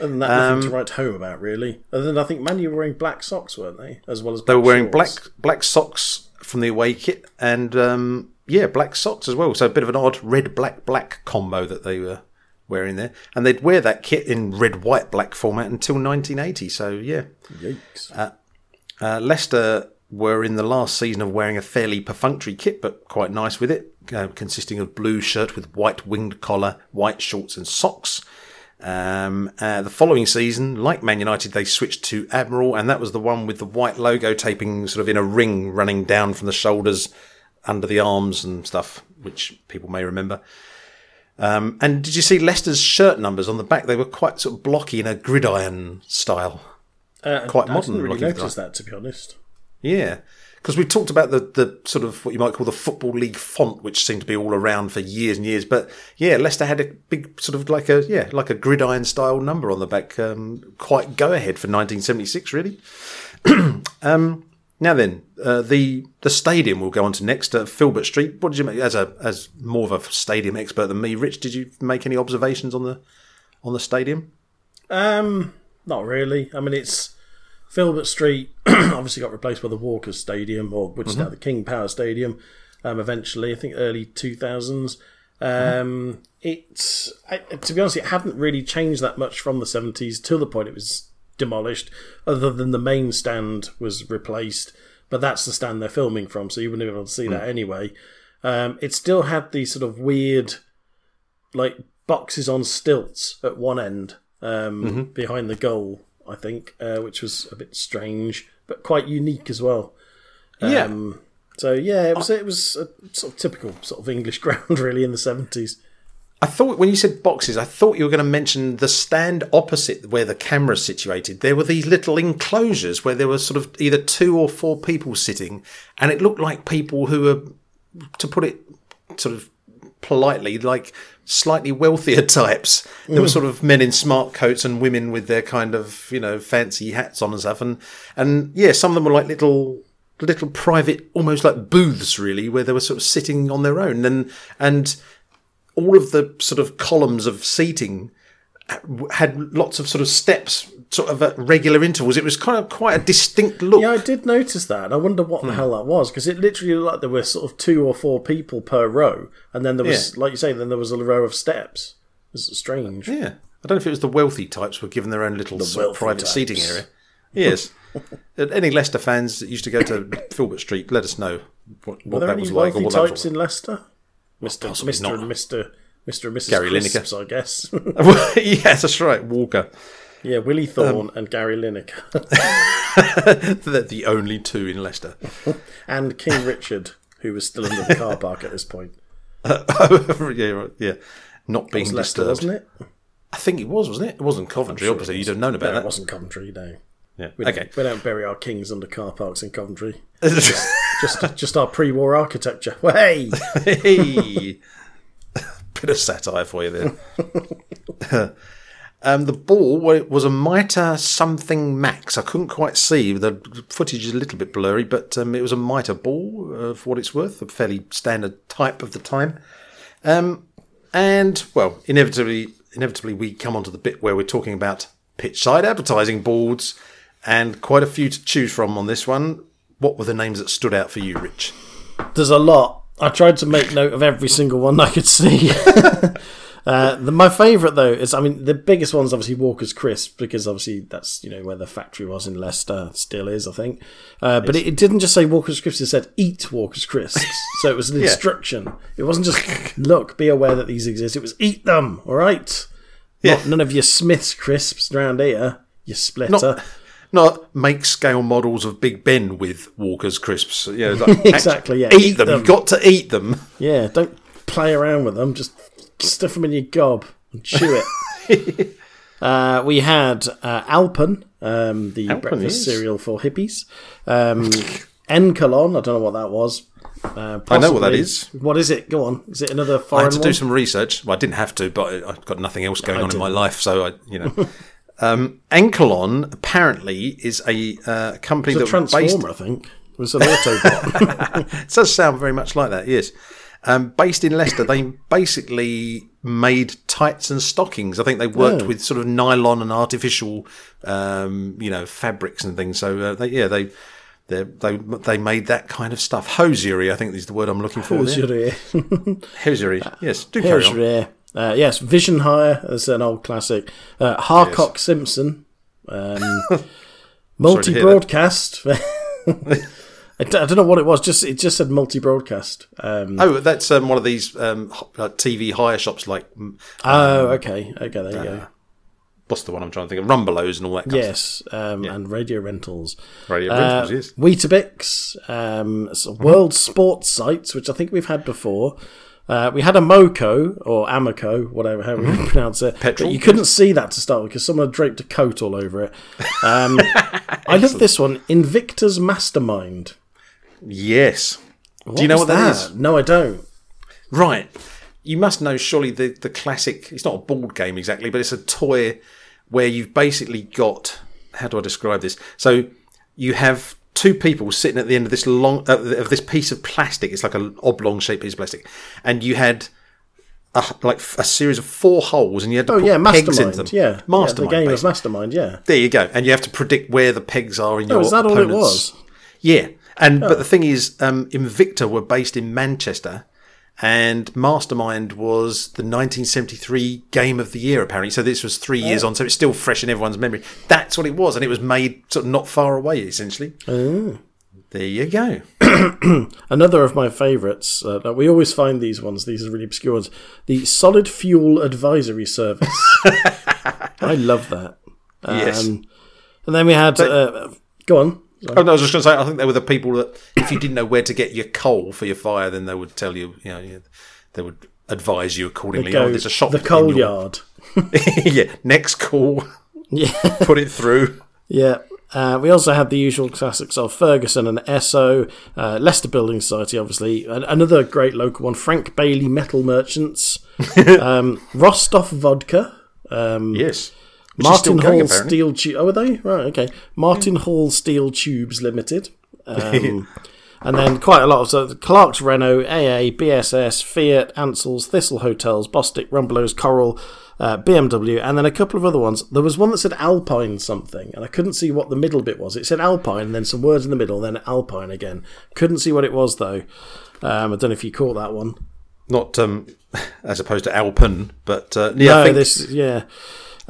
Than that, nothing to write home about really. Other than I think Man U were wearing black socks, weren't they? As well as they were wearing shorts. black black socks from the away kit, and um, yeah, black socks as well. So a bit of an odd red black black combo that they were wearing there, and they'd wear that kit in red, white, black format until 1980. So yeah, Yikes. uh, Leicester were in the last season of wearing a fairly perfunctory kit, but quite nice with it, uh, consisting of blue shirt with white winged collar, white shorts, and socks. Um, uh, the following season, like Man United, they switched to Admiral, and that was the one with the white logo taping sort of in a ring running down from the shoulders under the arms and stuff, which people may remember. Um, and did you see Leicester's shirt numbers on the back? They were quite sort of blocky in a gridiron style. Uh, quite I modern didn't really notice that, to be honest. Yeah. Because we've talked about the, the sort of what you might call the Football League font, which seemed to be all around for years and years. But yeah, Leicester had a big sort of like a yeah like a gridiron style number on the back. Um, quite go ahead for 1976, really. um, now then, uh, the the stadium we'll go on to next. Uh, Filbert Street. What did you make as a as more of a stadium expert than me, Rich? Did you make any observations on the on the stadium? Um, not really. I mean, it's Filbert Street. obviously, got replaced by the Walker Stadium, or which is now the King Power Stadium. Um, eventually, I think early two thousands. Um, it's I, to be honest, it hadn't really changed that much from the seventies till the point it was demolished. Other than the main stand was replaced, but that's the stand they're filming from, so you wouldn't be able to see that anyway. Um, it still had these sort of weird, like boxes on stilts at one end um, behind the goal, I think, uh, which was a bit strange but quite unique as well. Yeah. Um, so yeah, it was it was a sort of typical sort of English ground really in the seventies. I thought when you said boxes, I thought you were going to mention the stand opposite where the camera's situated. There were these little enclosures where there were sort of either two or four people sitting, and it looked like people who were, to put it sort of politely, like slightly wealthier types. There were mm. sort of men in smart coats and women with their kind of you know fancy hats on and stuff, and and yeah, some of them were like little little private, almost like booths, really, where they were sort of sitting on their own, and and all of the sort of columns of seating had lots of sort of steps, sort of at regular intervals. It was kind of quite a distinct look. Yeah, I did notice that. and I wonder what Hmm. the hell that was because it literally looked like there were sort of two or four people per row, and then there was, like you say, then there was a row of steps. It was strange. Yeah. I don't know if it was the wealthy types were given their own little sort of private types. seating area. Yes. Any Leicester fans that used to go to Filbert Street, let us know what, Were what there that any was like. wealthy what that types in Leicester? Mister, possibly Mister, and Mister, Mister and Mrs. Gary Crisps, I guess. yes, that's right. Walker. Yeah, Willie Um, and Gary Lineker They're the only two in Leicester. and King Richard, who was still under the car park at this point. yeah, right, yeah. Not being Leicester, disturbed. wasn't it? I think it was, wasn't it? It wasn't Coventry, sure obviously. You'd have known about No, it wasn't Coventry. No, Yeah. we Okay. don't, we don't bury our kings under car parks in Coventry. Just, just our pre-war architecture. Well, hey, hey, bit of satire for you there. Um, the ball was a Mitre something max. I couldn't quite see. The footage is a little bit blurry, but um, it was a Mitre ball uh, for what it's worth, a fairly standard type of the time. Um, and well, inevitably, inevitably, we come on to the bit where we're talking about pitch side advertising boards, and quite a few to choose from on this one. What were the names that stood out for you, Rich? there's a lot. I tried to make note of every single one I could see. uh, the, my favourite though is, I mean, the biggest one's obviously Walker's Crisp because obviously that's you know where the factory was in Leicester, still is, I think. Uh, but it, it didn't just say Walker's Crisps; it said eat Walker's Crisps. so it was an instruction. It wasn't just look, be aware that these exist. It was eat them. All right. Not, none of your Smith's crisps around here. You splitter. Not, not make scale models of Big Ben with Walker's crisps. Yeah, like, Exactly, yeah. Eat, Eat them. them. You've got to eat them. Yeah, don't play around with them. Just stuff them in your gob and chew it. uh, we had uh, Alpen, um, the Alpen, breakfast yes. cereal for hippies. Um, I don't know what that was. Uh, I know what that is. What is it? Go on. Is it another I had to one? do some research. Well, I didn't have to, but I've got nothing else going I on in my life, so I, you know. um, apparently is a uh, company It's a that based transformer, I think. It was an Autobot. It does sound very much like that, yes. Um, based in Leicester, they basically made tights and stockings. I think they worked Oh. with sort of nylon and artificial, um, you know, fabrics and things. So uh, they, yeah, they, they they they made that kind of stuff. Hosiery, I think is the word I'm looking for. Hosiery. Hosiery, yes. Do carry on. Hosiery. Uh, yes, Vision Hire is an old classic. Uh, Harcock Simpson, um, multi broadcast. I, d- I don't know what it was. Just it just said multi broadcast. Um, Oh, that's um, one of these um, TV hire shops, like mm, oh, okay, okay, there you go. what's the one I'm trying to think of? Rumbelows and all that. Kind of Yes, um, and radio rentals. radio Uh, rentals. Yes. Weetabix, um, so world sports sites, which I think we've had before. Uh, we had a Moco or Amoco, whatever how we pronounce it. Petrol, But you couldn't see that to start with because someone had draped a coat all over it. Um, I love this one, Invicta's Mastermind. Yes. What Do you know what that is? No, I don't. Right. You must know surely the the classic. It's not a board game exactly, but it's a toy where you've basically got. How do I describe this? So you have two people sitting at the end of this long uh, of this piece of plastic. It's like an oblong shaped piece of plastic, and you had. A, like a series of four holes, and you had to Oh put yeah, pegs into them. Yeah, Mastermind. Yeah, the game basically. of Mastermind. Yeah. There you go, and you have to predict where the pegs are in your. Oh, is that all it opponent's- was? Yeah, and but the thing is, um, Invicta were based in Manchester, and Mastermind was the 1973 Game of the Year apparently. So this was three Oh. years on, so it's still fresh in everyone's memory. That's what it was, and it was made sort of not far away, essentially. Oh. There you go. Another of my favourites. Uh, that we always find these ones. These are really obscure ones. The Solid Fuel Advisory Service. I love that. Um, Yes. And then we had. Uh, go on. Oh, no, I was just going to say, I think they were the people that, if you didn't know where to get your coal for your fire, then they would tell you, you know, they would advise you accordingly. Go, oh, there's a shop. the coal yard. yeah, next call, Yeah. put it through. Yeah. Uh, we also had the usual classics of Ferguson and Esso, uh, Leicester Building Society, obviously. An- another great local one, Frank Bailey Metal Merchants, um, Rostov Vodka, um, Yes. Which Martin going, Hall apparently. Steel Tube. Oh, are they? Right, okay. Martin Hall Steel Tubes Limited. Um, and then quite a lot of so Clark's Renault, AA, BSS, Fiat, Ansell's, Thistle Hotels, Bostik, Rumbelows, Coral, uh, BMW, and then a couple of other ones. There was one that said Alpine something, and I couldn't see what the middle bit was. It said Alpine, and then some words in the middle, then Alpine again. Couldn't see what it was though. Um, I don't know if you caught that one. Not um, as opposed to Alpen, but uh, yeah, no, I think, this yeah.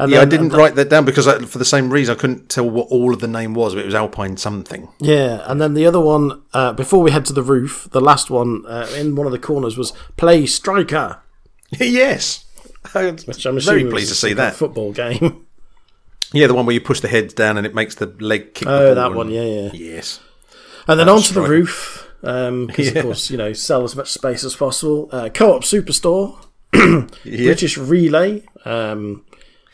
And yeah, I didn't write that down because I, for the same reason I couldn't tell what all of the name was, but it was Alpine something. Yeah, and then the other one, uh, before we head to the roof, the last one uh, in one of the corners was play striker, yes, which I'm very pleased to see that. football game. Yeah, the one where you push the heads down and it makes the leg kick. Oh, that one, yeah, yeah. Yes, And then That's onto the roof, because Yeah. of course you know sell as much space as possible. Uh, Co-op Superstore, yeah. British Relay, um,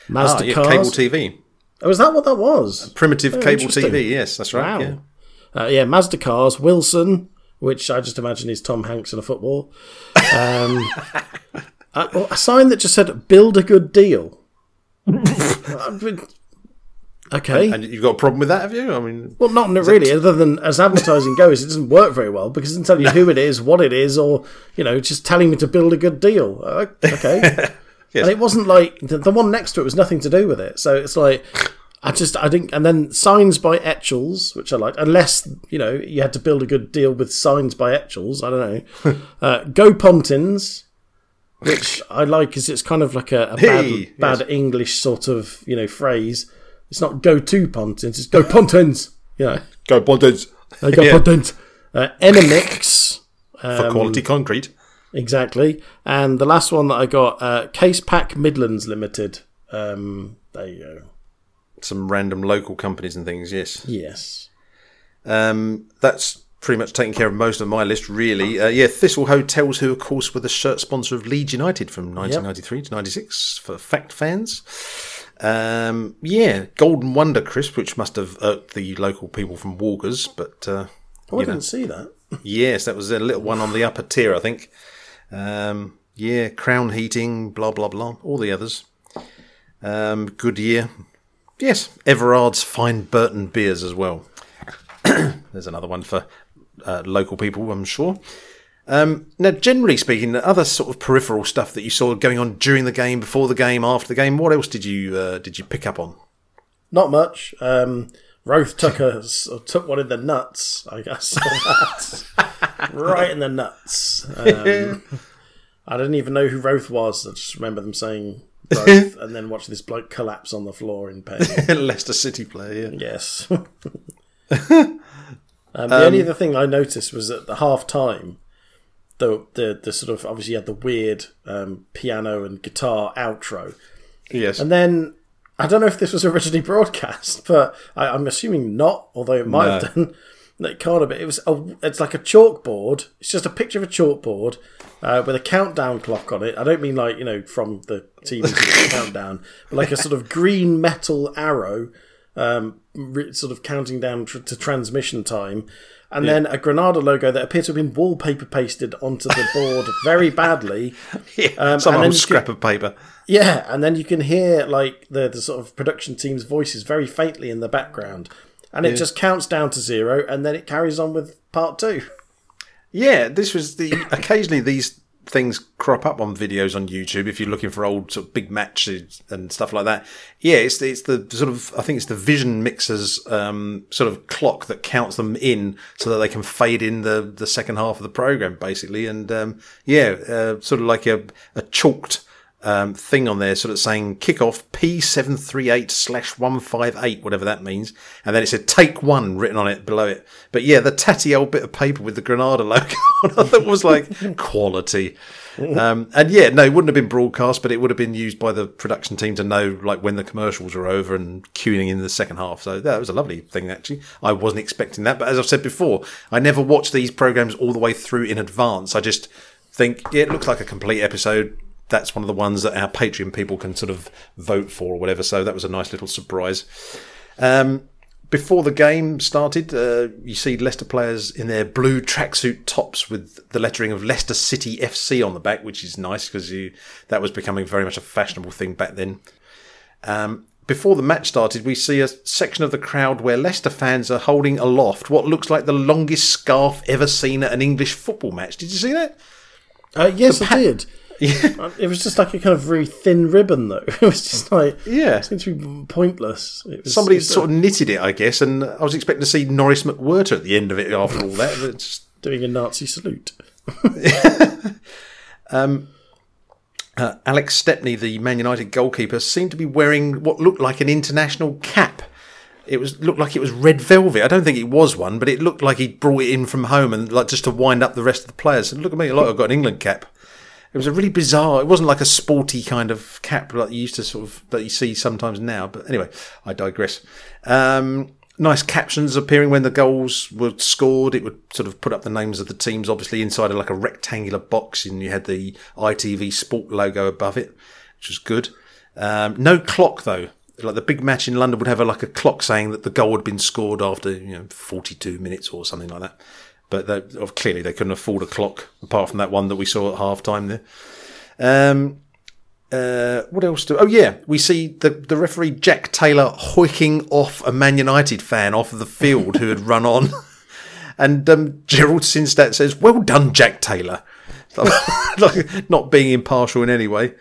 Mazda Ah, yeah, cars. cable TV, Oh, is that what that was? primitive Oh, cable. TV. Yes, that's right. Wow. Yeah. Uh, yeah, Mazda cars, Wilson, which I just imagine is Tom Hanks in a football. Um, a, a sign that just said "Build a good deal." Okay, And you've got a problem with that, have you? I mean, well, not really. Other than as advertising goes, it doesn't work very well because it doesn't tell you who it is, what it is, or you know, just telling me to build a good deal. Uh, Okay, Yes. and it wasn't like the, the one next to it was nothing to do with it. So it's like. I just, I didn't. and then signs by Etchells, which I liked, unless, you know, you had to build a good deal with signs by Etchells, I don't know. uh, Go Pontins, which I like because it's kind of like a, a bad, Hey, bad English sort of, you know, phrase. It's not go to Pontins, it's go Pontins, Yeah. go Pontins I go Yeah. Pontins. Uh, Enemix, for quality concrete. Exactly. And the last one that I got, uh, Case Pack Midlands Limited. Um, there you go. Some random local companies and things. Yes. Yes. Um, that's pretty much taken care of most of my list, really. Uh, yeah, Thistle Hotels, who of course were the shirt sponsor of Leeds United from 1993 to 96 for fact fans. Um, yeah, Golden Wonder Crisp, which must have irked the local people from Walkers, but uh, Oh, I didn't see that. yes, that was a little one on the upper tier, I think. Um, yeah, Crown Heating, blah blah blah, all the others. Um, Goodyear, yes, Everard's Fine Burton beers as well. There's another one for uh, local people, I'm sure. Um, now, generally speaking, the other sort of peripheral stuff that you saw going on during the game, before the game, after the game, what else did you uh, did you pick up on? Not much. Um, Rofe took a, took one in the nuts, I guess. right in the nuts. Um, I didn't even know who Rofe was. I just remember them saying Rofe and then watching this bloke collapse on the floor in pain. Leicester City player. Yeah. Yes. um, the only other thing I noticed was at the half time, the, the the sort of obviously you had the weird um, piano and guitar outro, Yes. and then I don't know if this was originally broadcast, but I, I'm assuming not. Although it might have done. It can't have been. It was. A, it's like a chalkboard. It's just a picture of a chalkboard uh, with a countdown clock on it. I don't mean like you know from the TV countdown, but like a sort of green metal arrow, um, sort of counting down tr- to transmission time. And then a Granada logo that appears to have been wallpaper pasted onto the board very badly. Um, Some old scrap of paper. yeah, and then you can hear like the, the sort of production team's voices very faintly in the background. And it just counts down to zero and then it carries on with part two. Yeah, this was the occasionally these things crop up on videos on YouTube if you're looking for old sort of big matches and stuff like that. Yeah, it's the, it's the sort of I think it's the Vision Mixer's um, sort of clock that counts them in so that they can fade in the the second half of the program basically. And um, yeah, uh, sort of like a a chalked um, thing on there, sort of saying kickoff P738 slash 158, whatever that means. And then it said take one written on it below it. But yeah, the tatty old bit of paper with the Granada logo on it that was like quality. Um, and yeah, no, it wouldn't have been broadcast, but it would have been used by the production team to know like when the commercials were over and queuing in the second half. So that was a lovely thing, actually. I wasn't expecting that. But as I've said before, I never watch these programs all the way through in advance. I just think yeah, it looks like a complete episode that's one of the ones that our Patreon people can sort of vote for or whatever. So that was a nice little surprise. Um, before the game started, uh, you see Leicester players in their blue tracksuit tops with the lettering of Leicester City FC on the back, which is nice because that was becoming very much a fashionable thing back then. Um, before the match started, we see a section of the crowd where Leicester fans are holding aloft what looks like the longest scarf ever seen at an English football match. Did you see that? Uh, yes, I did. Uh, It was just like a kind of very thin ribbon, though. It was just like Yeah. it seemed to be pointless. It was, Somebody uh, sort of knitted it, I guess, and I was expecting to see Norris McWhirter at the end of it after all that. It's, doing a Nazi salute. uh, Alex Stepney, the Man United goalkeeper, seemed to be wearing what looked like an international cap. It was looked like it was red velvet. I don't think it was one, but it looked like he brought it in from home and like just to wind up the rest of the players. And look at me, like I've got an England cap. It was a really bizarre. It wasn't like a sporty kind of cap like you used to sort of that you see sometimes now. But anyway, I digress. Um, nice captions appearing when the goals were scored. It would sort of put up the names of the teams, obviously inside of like a rectangular box, and you had the ITV Sport logo above it, which was good. Um, no clock though. Like the big match in London would have a, like a clock saying that the goal had been scored after you know 42 minutes or something like that. But they, clearly they couldn't afford a clock apart from that one that we saw at halftime there. Um, uh, what else do? Oh yeah, we see the the referee Jack Taylor hoiking off a Man United fan off of the field who had run on, and um, Gerald Sinstadt says, "Well done, Jack Taylor," like not being impartial in any way.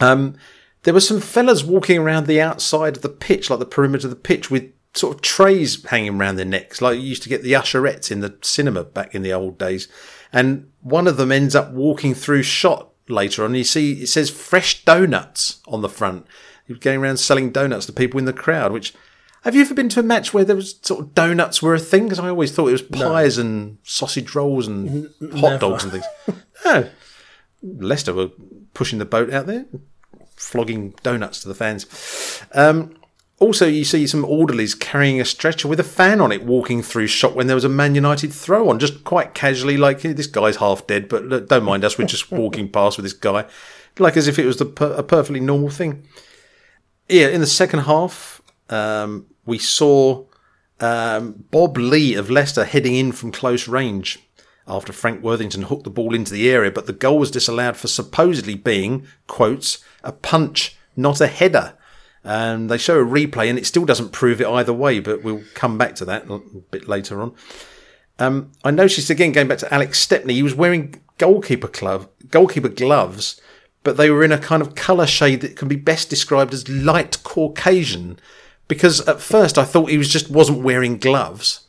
Um, there were some fellas walking around the outside of the pitch, like the perimeter of the pitch, with sort of trays hanging around their necks, like you used to get the usherettes in the cinema back in the old days. And one of them ends up walking through shot later on. You see, it says fresh donuts on the front. Was going around selling donuts to people in the crowd. Which have you ever been to a match where there was sort of donuts were a thing? Because I always thought it was pies and sausage rolls and hot dogs and things. no, Leicester were pushing the boat out there, flogging donuts to the fans. Um, also, you see some orderlies carrying a stretcher with a fan on it walking through shot when there was a Man United throw on, just quite casually, like this guy's half dead, but look, don't mind us, we're just walking past with this guy, like as if it was the, per- a perfectly normal thing. Yeah, in the second half, um, we saw um, Bob Lee of Leicester heading in from close range after Frank Worthington hooked the ball into the area, but the goal was disallowed for supposedly being, quotes, a punch, not a header. And they show a replay, and it still doesn't prove it either way, but we'll come back to that a bit later on. Um, I noticed again, going back to Alex Stepney, he was wearing goalkeeper goalkeeper gloves, but they were in a kind of colour shade that can be best described as light Caucasian. Because at first I thought he was just wasn't wearing gloves,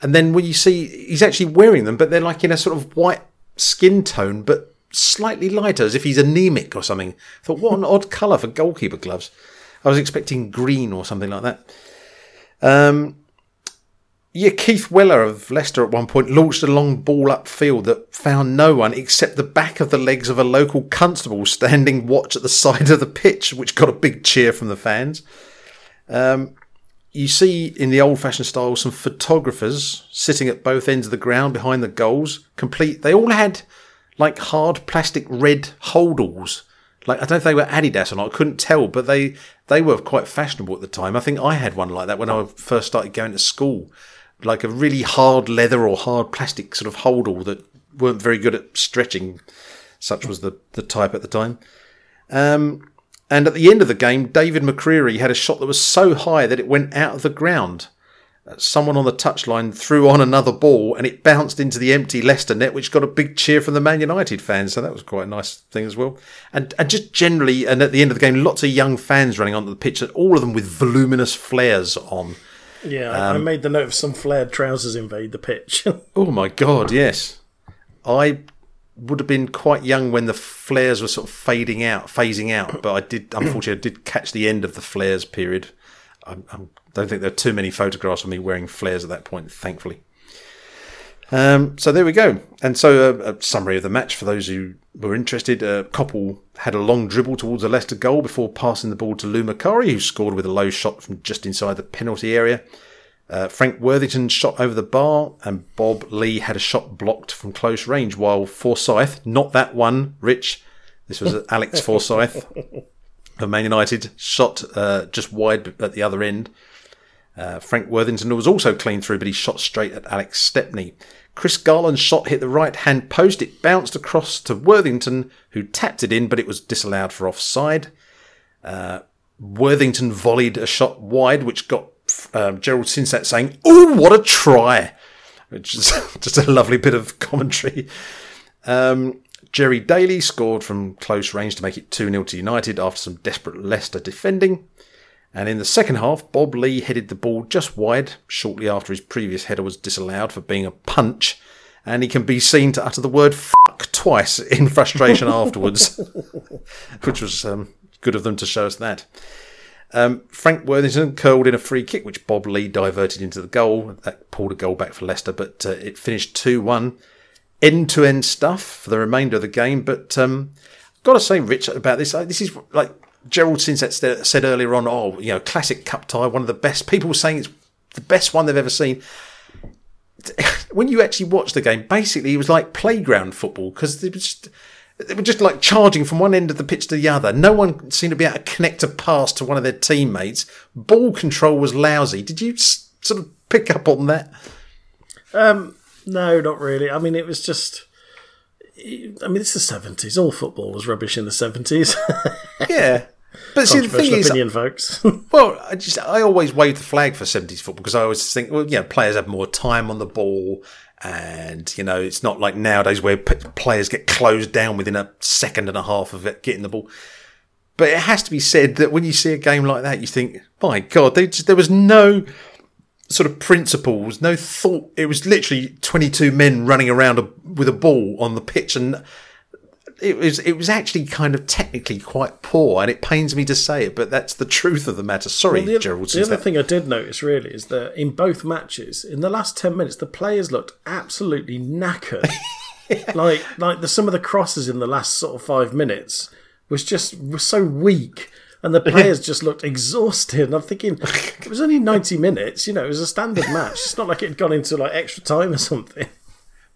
and then when you see he's actually wearing them, but they're like in a sort of white skin tone, but slightly lighter, as if he's anemic or something. I thought, what an odd colour for goalkeeper gloves. I was expecting green or something like that. Um, yeah, Keith Weller of Leicester at one point launched a long ball upfield that found no one except the back of the legs of a local constable standing watch at the side of the pitch, which got a big cheer from the fans. Um, you see in the old fashioned style some photographers sitting at both ends of the ground behind the goals, complete. They all had like hard plastic red holdalls. Like I don't know if they were Adidas or not. I couldn't tell, but they they were quite fashionable at the time. I think I had one like that when I first started going to school, like a really hard leather or hard plastic sort of holdall that weren't very good at stretching. Such was the the type at the time. Um, and at the end of the game, David McCreery had a shot that was so high that it went out of the ground. Someone on the touchline threw on another ball and it bounced into the empty Leicester net, which got a big cheer from the Man United fans. So that was quite a nice thing as well. And, and just generally, and at the end of the game, lots of young fans running onto the pitch, and all of them with voluminous flares on. Yeah, I- I made the note of some flared trousers invade the pitch. Oh my God, yes. I would have been quite young when the flares were sort of fading out, phasing out, but I did, unfortunately, I did catch the end of the flares period. I, I don't think there are too many photographs of me wearing flares at that point, thankfully. Um, so there we go. And so uh, a summary of the match for those who were interested. Uh, Coppell had a long dribble towards a Leicester goal before passing the ball to Lou Macari, who scored with a low shot from just inside the penalty area. Uh, Frank Worthington shot over the bar, and Bob Lee had a shot blocked from close range. While Forsyth, not that one, Rich, this was Alex Forsyth of Man United, shot uh, just wide at the other end. Uh, Frank Worthington was also clean through, but he shot straight at Alex Stepney. Chris Garland's shot hit the right hand post. It bounced across to Worthington, who tapped it in, but it was disallowed for offside. Uh, Worthington volleyed a shot wide, which got um, Gerald Sinstadt saying, "Oh, what a try!" Which is just a lovely bit of commentary. Um, Gerry Daly scored from close range to make it 2 0 to United after some desperate Leicester defending. And in the second half, Bob Lee headed the ball just wide shortly after his previous header was disallowed for being a punch. And he can be seen to utter the word fuck twice in frustration afterwards, which was um, good of them to show us that. Um, Frank Worthington curled in a free kick, which Bob Lee diverted into the goal. That pulled a goal back for Leicester, but uh, it finished 2 1. End to end stuff for the remainder of the game. But um, got to say, Rich, about this, uh, this is like Gerald Sinstadt said- earlier on, oh, you know, classic cup tie, one of the best. People were saying it's the best one they've ever seen. When you actually watch the game, basically it was like playground football because they were just they were just like charging from one end of the pitch to the other. No one seemed to be able to connect a pass to one of their teammates. Ball control was lousy. Did you sort of pick up on that? um, no, not really. I mean, it was just. I mean, it's the seventies. All football was rubbish in the seventies. Yeah. But see, the thing Controversial is, opinion, folks. Well, I just I always wave the flag for seventies football because I always think, well, you know, players have more time on the ball, and you know, it's not like nowadays where p- players get closed down within a second and a half of it getting the ball. But it has to be said that when you see a game like that, you think, my God, they just, there was no sort of principles, no thought. It was literally twenty-two men running around a, with a ball on the pitch, and it was it was actually kind of technically quite poor, and it pains me to say it, but that's the truth of the matter. Sorry, the, Gerald. the other that- thing I did notice really is that in both matches, in the last ten minutes, the players looked absolutely knackered. Like like the some of the crosses in the last sort of five minutes was just was so weak. And the players just looked exhausted. And I'm thinking, it was only 90 minutes, you know, it was a standard match. It's not like it had gone into like extra time or something.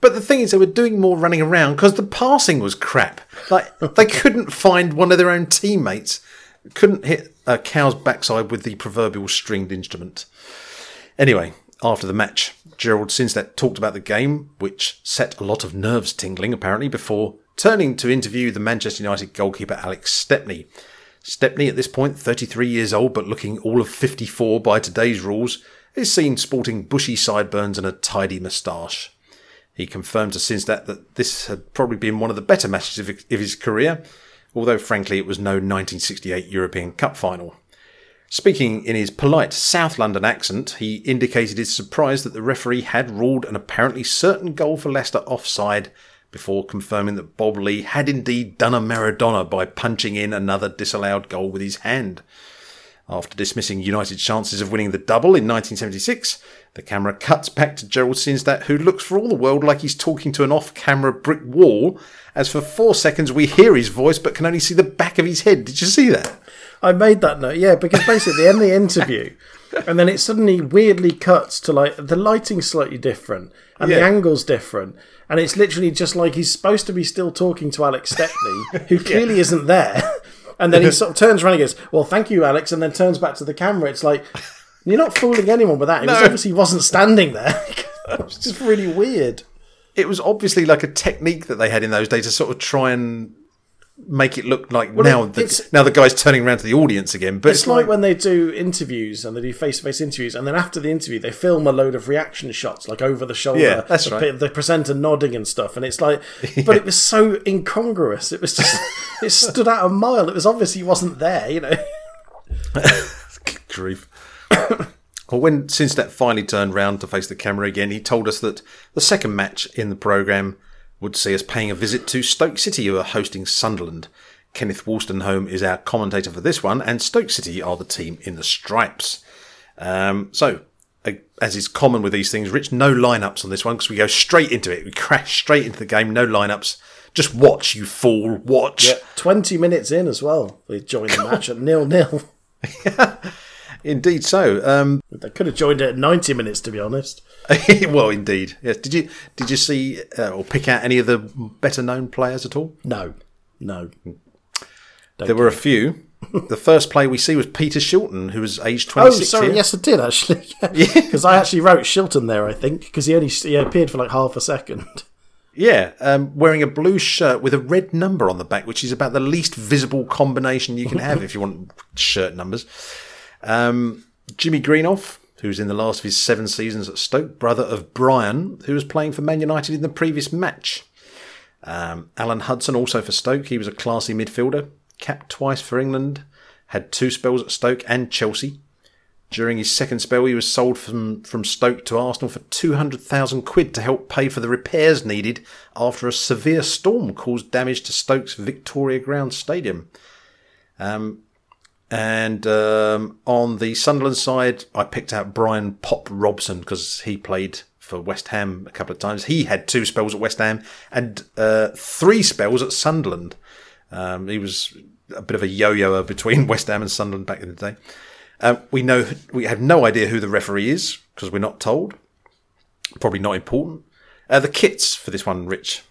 But the thing is, they were doing more running around because the passing was crap. Like they couldn't find one of their own teammates, couldn't hit a cow's backside with the proverbial stringed instrument. Anyway, after the match, Gerald Sinstadt talked about the game, which set a lot of nerves tingling apparently before turning to interview the Manchester United goalkeeper Alex Stepney. Stepney, at this point 33 years old but looking all of 54 by today's rules, is seen sporting bushy sideburns and a tidy moustache. He confirmed to Sinstadt that this had probably been one of the better matches of, of his career, although frankly it was no 1968 European Cup final. Speaking in his polite South London accent, he indicated his surprise that the referee had ruled an apparently certain goal for Leicester offside, before confirming that Bob Lee had indeed done a Maradona by punching in another disallowed goal with his hand. After dismissing United's chances of winning the double in 1976, the camera cuts back to Gerald Sinstadt, who looks for all the world like he's talking to an off camera brick wall, as for four seconds we hear his voice but can only see the back of his head. Did you see that? I made that note, yeah, because basically in the interview, and then it suddenly weirdly cuts to like the lighting's slightly different and the angle's different, and it's literally just like he's supposed to be still talking to Alex Stepney, who clearly isn't there, and then he sort of turns around and goes, "Well, thank you, Alex," and then turns back to the camera. It's like you're not fooling anyone with that. He was No. obviously wasn't standing there. it's just really weird. It was obviously like a technique that they had in those days to sort of try and make it look like now the, now the guy's turning around to the audience again. But It's like when they do interviews and they do face to face interviews, and then after the interview, they film a load of reaction shots, like over the shoulder. Yeah, that's the, right. The presenter nodding and stuff, and it's like, but it was so incongruous. It was just, it stood out a mile. It was obvious he wasn't there, you know. grief. well, when Sinstadt finally turned round to face the camera again, he told us that the second match in the programme would see us paying a visit to Stoke City, who are hosting Sunderland. Kenneth Wolstenholme is our commentator for this one, and Stoke City are the team in the stripes. Um, so, as is common with these things, Rich, no lineups on this one because we go straight into it. We crash straight into the game, no lineups. Just watch, you fool, watch. Yeah. Twenty minutes in as well, they joined the match at nil nil. Indeed, so. Um, They could have joined it at ninety minutes, to be honest. well, indeed. Yes. Did you did you see uh, or pick out any of the better known players at all? No, no. There were a few. the first player we see was Peter Shilton, who was aged Oh, sorry. here. Yes, I did actually. Because I actually wrote Shilton there. I think because he only he appeared for like half a second. Yeah, um, wearing a blue shirt with a red number on the back, which is about the least visible combination you can have if you want shirt numbers. Um, Jimmy Greenoff, who's in the last of his seven seasons at Stoke, brother of Brian, who was playing for Man United in the previous match. Um, Alan Hudson, also for Stoke, he was a classy midfielder, capped twice for England, had two spells at Stoke and Chelsea. During his second spell, he was sold from, from Stoke to Arsenal for 200,000 quid to help pay for the repairs needed after a severe storm caused damage to Stoke's Victoria Ground Stadium. Um, and um, on the Sunderland side, I picked out Brian Pop Robson because he played for West Ham a couple of times. He had two spells at West Ham and uh, three spells at Sunderland. Um, he was a bit of a yo-yoer between West Ham and Sunderland back in the day. Um, we know we have no idea who the referee is because we're not told. Probably not important. Uh, the kits for this one, Rich.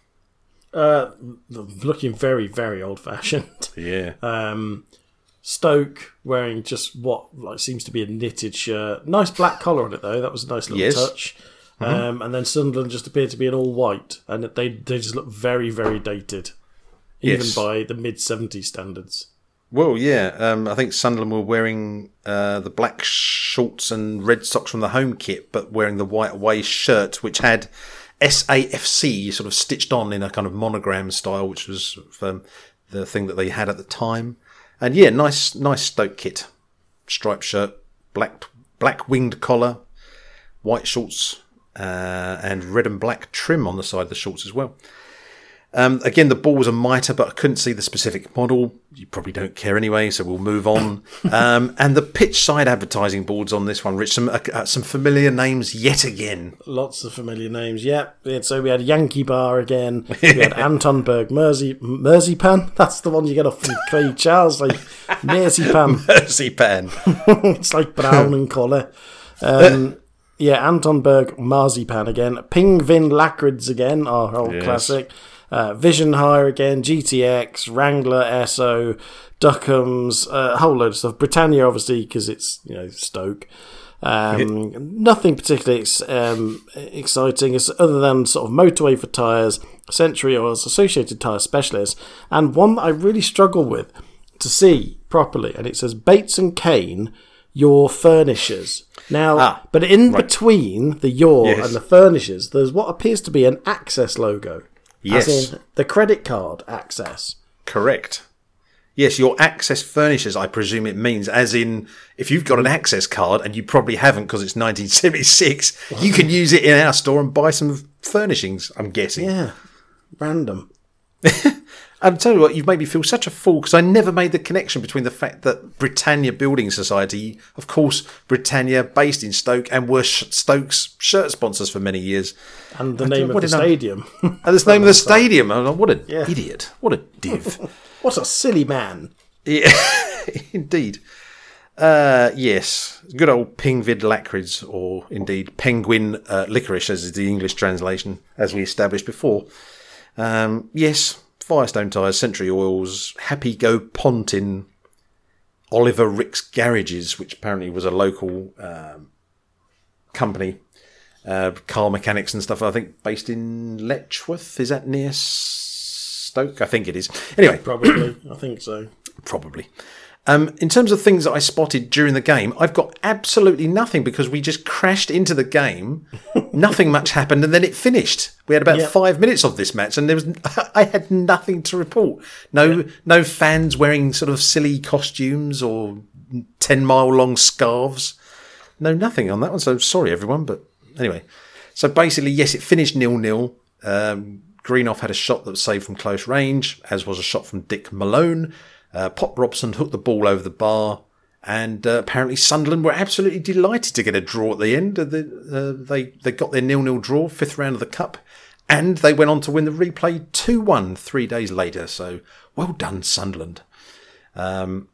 Uh, looking very very old fashioned. Yeah. Um, Stoke wearing just what like seems to be a knitted shirt. Nice black collar on it though. That was a nice little Yes. touch. Um, and then Sunderland just appeared to be in all white, and they they just look very very dated, even Yes. by the mid '70s standards. Well, yeah. Um, I think Sunderland were wearing uh, the black shorts and red socks from the home kit, but wearing the white away shirt, which had SAFC sort of stitched on in a kind of monogram style, which was um, the thing that they had at the time. And yeah, nice, nice Stoke kit, striped shirt, black black winged collar, white shorts, uh, and red and black trim on the side of the shorts as well. Um, again, the ball was a mitre, but I couldn't see the specific model. You probably don't care anyway, so we'll move on. um, and the pitch side advertising boards on this one, Rich, some uh, uh, some familiar names yet again. Lots of familiar names. Yep. Yeah, so we had Yankee Bar again. We had Anton Berg Mersey Merseypan. That's the one you get off from Craig Charles, like Merseypan. Mercy pan. it's like brown in colour. Um, yeah, Anton Berg Marzipan again. Pingvin Lakrids again, our old Yes. classic. Uh, Vision Hire again, GTX, Wrangler, Esso, Duckham's, uh, a whole load of stuff. Britannia, obviously, because it's you know Stoke. Um, nothing particularly ex- um, exciting, other than sort of motorway for tyres, Century Oils, Associated Tyre Specialists, and one that I really struggle with to see properly, and it says Bates and Kane, your furnishers. Now, Ah, but in between the your Yes. and the furnishers, there's what appears to be an access logo. Yes. As in the credit card access. Correct. Yes, your access furnishes, I presume it means, as in, if you've got an access card and you probably haven't because it's 1976, you can use it in our store and buy some furnishings, I'm guessing. Yeah. random. I'm telling you what, you've made me feel such a fool because I never made the connection between the fact that Britannia Building Society, of course, Britannia, based in Stoke, and were Sh- Stoke's shirt sponsors for many years. And the name of the I- stadium. And the name of the stadium. Like, what an Yeah. idiot. What a div. what a silly man. yeah, indeed. Uh, yes, good old Pingvin Lakrids, or indeed Penguin uh, Licorice, as is the English translation, as we established before. Um, yes, Firestone tyres, Century Oils, Happy Go Pontin, Oliver Rick's Garages, which apparently was a local um, company, uh, car mechanics and stuff. I think based in Letchworth. Is that near Stoke? I think it is. Anyway, Probably. I think so. probably. Um, in terms of things that I spotted during the game, I've got absolutely nothing because we just crashed into the game. nothing much happened, and then it finished. We had about Yep. five minutes of this match, and there was I had nothing to report. No, no fans wearing sort of silly costumes or ten mile long scarves. No, nothing on that one. So sorry, everyone. But anyway, so basically, yes, it finished nil nil. Um, Greenhoff had a shot that was saved from close range, as was a shot from Dick Malone. Uh, Pop Robson hooked the ball over the bar, and uh, apparently Sunderland were absolutely delighted to get a draw at the end. The, uh, they they got their nil nil draw, fifth round of the cup, and they went on to win the replay two one three days later. So well done, Sunderland. Um,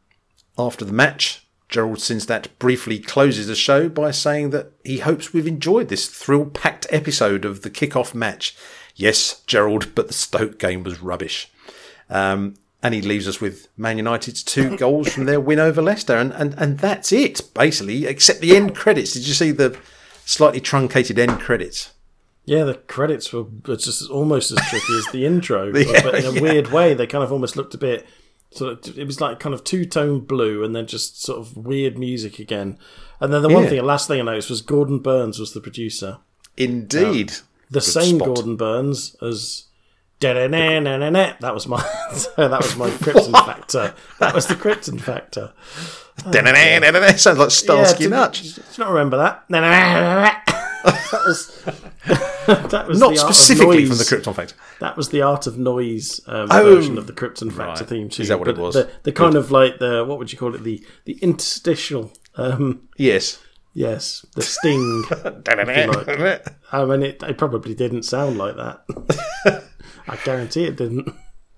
after the match, Gerald Sinstadt briefly closes the show by saying that he hopes we've enjoyed this thrill packed episode of the kick-off match. Yes, Gerald, but the Stoke game was rubbish. Um, and he leaves us with Man United's two goals from their win over Leicester. And, and, and that's it, basically, except the end credits. Did you see the slightly truncated end credits? Yeah, the credits were just almost as tricky as the intro, but in a yeah. weird way, they kind of almost looked a bit sort of. It was like kind of two tone blue, and then just sort of weird music again. And then the one Yeah. thing, the last thing I noticed was Gordon Burns was the producer, Indeed. Um, the same spot. Gordon Burns as. That was my that was my Krypton factor. That was the Krypton factor. Sounds like Starsky did, Nutch. did you not remember that? that was that was Not the art of specifically from the Krypton Factor. That was the Art of Noise um, Oh, version of the Krypton Factor right. theme tune. Is that what it was? The, the kind of like the what would you call it? The the interstitial. Um, Yes. yes, the sting. I mean, it, it probably didn't sound like that. I guarantee it didn't.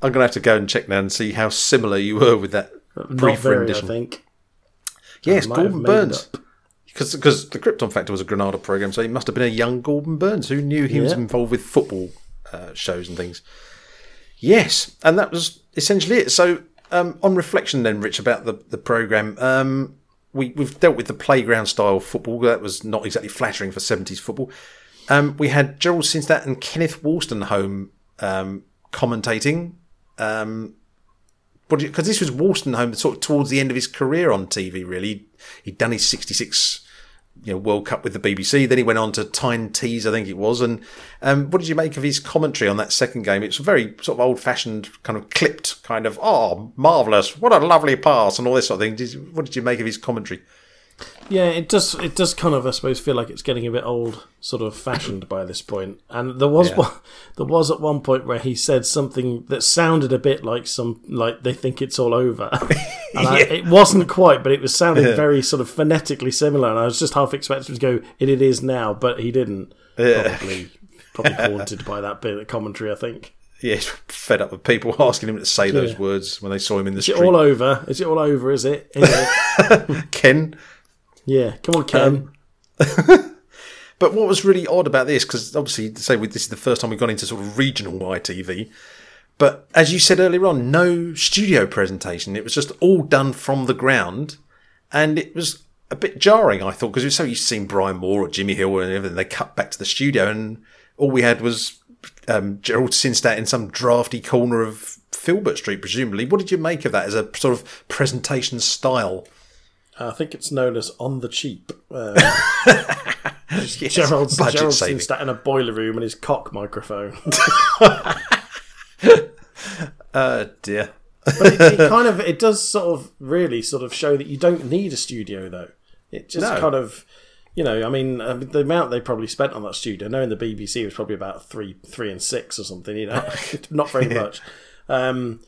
I'm going to have to go and check now and see how similar you were with that Not brief very, rendition. I think. Yes, have Gordon Burns. Because because the Krypton Factor was a Granada program, so he must have been a young Gordon Burns who knew he was involved with football uh, shows and things. Yes, and that was essentially it. So um, on reflection, then, Rich, about the the program, um, we we've dealt with the playground style football that was not exactly flattering for seventies football. Um, we had Gerald Sinstadt and Kenneth Wolstenholme um, commentating. Um, because this was Wolstenholme sort of towards the end of his career on TV. Really, he'd done his '66 you know, World Cup with the BBC. Then he went on to Tyne Tees, I think it was. And um, what did you make of his commentary on that second game? It's very sort of old-fashioned, kind of clipped, kind of oh, marvelous, what a lovely pass, and all this sort of thing. Did what did you make of his commentary? Yeah, it does. It does kind of, I suppose, feel like it's getting a bit old, sort of fashioned by this point. And there was Yeah. one, there was at one point where he said something that sounded a bit like some, like they think it's all over. and I, it wasn't quite, but it was sounding very sort of phonetically similar. And I was just half expecting to go, "It, it is now," but he didn't. Probably, probably haunted by that bit of commentary. I think. Yeah, he's fed up with people asking him to say those words when they saw him in the Is it street. all over? Is it all over? Is it? Is it? Ken, yeah. Come on, Ken. But what was really odd about this, because obviously, say this is the first time we've gone into sort of regional ITV, but as you said earlier on, no studio presentation. It was just all done from the ground, and it was a bit jarring. I thought because we were so used to Brian Moore or Jimmy Hill and everything. They cut back to the studio, and all we had was um, Gerald Sinstadt in some drafty corner of Filbert Street, presumably. What did you make of that as a sort of presentation style? I think it's known as on the cheap. Uh, Gerald's budget Gerald's saving. sat in a boiler room and his cock microphone. Uh, dear. but it, it kind of it does sort of really sort of show that you don't need a studio though. It just No. kind of you know, I mean, uh, the amount they probably spent on that studio, knowing the BBC was probably about three, three and six or something. You know, not very much. Um,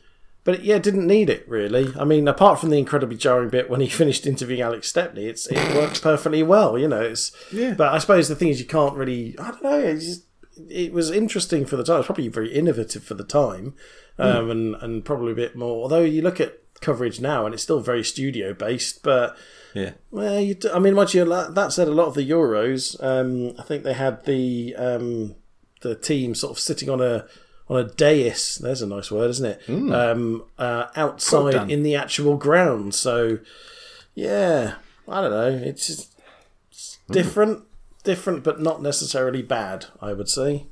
but yeah, didn't need it really. I mean, apart from the incredibly jarring bit when he finished interviewing Alex Stepney, it's it works perfectly well. You know, it's Yeah. But I suppose the thing is, you can't really. I don't know. Just, it was interesting for the time. It's probably very innovative for the time, um, and and probably a bit more. Although you look at coverage now, and it's still very studio based, but. Yeah. Well, you I mean, much you, that said, a lot of the Euros, um, I think they had the um, the team sort of sitting on a on a dais. There's a nice word, isn't it? Um, uh, outside in the actual ground. So, yeah, I don't know. It's, it's different, different, but not necessarily bad. I would say.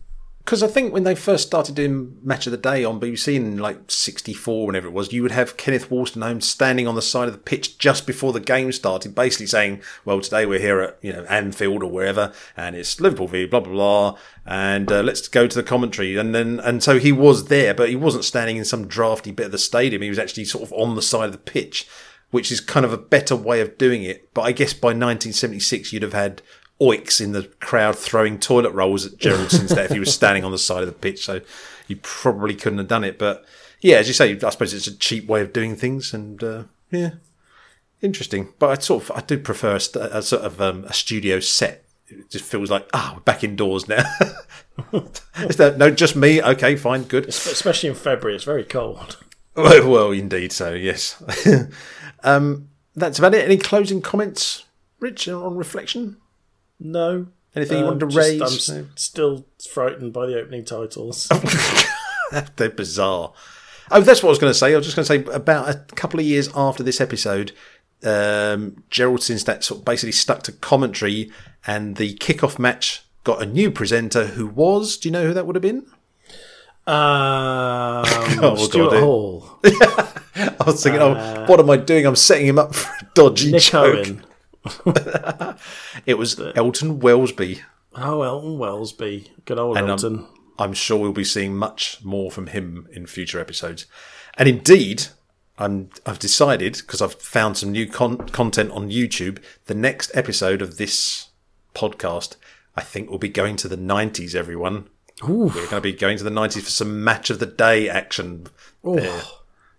Because I think when they first started doing Match of the Day on BBC in like 64, whenever it was, you would have Kenneth Wolstenholme standing on the side of the pitch just before the game started, basically saying, well, today we're here at, you know, Anfield or wherever, and it's Liverpool v blah, blah, blah, and uh, let's go to the commentary. And then, and so he was there, but he wasn't standing in some drafty bit of the stadium. He was actually sort of on the side of the pitch, which is kind of a better way of doing it. But I guess by 1976, you'd have had oiks in the crowd throwing toilet rolls at Gerald Sinstadt if he was standing on the side of the pitch. So you probably couldn't have done it. But yeah, as you say, I suppose it's a cheap way of doing things, and uh, yeah, interesting. But I sort of I do prefer a, st- a sort of um, a studio set. It just feels like ah, we're back indoors now. Is that no, just me? Okay, fine, good. Especially in February, it's very cold. Well, well indeed. So yes, um, that's about it. Any closing comments, Rich, on reflection? No. Anything you Um, wanted to just- raise? I'm s- still frightened by the opening titles. They're bizarre. Oh, that's what I was going to say. I was just going to say about a couple of years after this episode, um, Gerald Sinstadt sort of basically stuck to commentary, and the kickoff match got a new presenter who was. Do you know who that would have been? Um, God, Stuart it- Hall, I was thinking, oh, what am I doing? I'm setting him up for a dodgy Nick joke. Owen. It was Elton Wellesby. Oh, Elton Wellesby. Good old And, Elton. I'm sure we'll be seeing much more from him in future episodes. And indeed, I'm, I've decided, because I've found some new con- content on YouTube, the next episode of this podcast, I think will be going to the 90s, everyone. We're going to be going to the 90s for some match of the day action. Oh. there.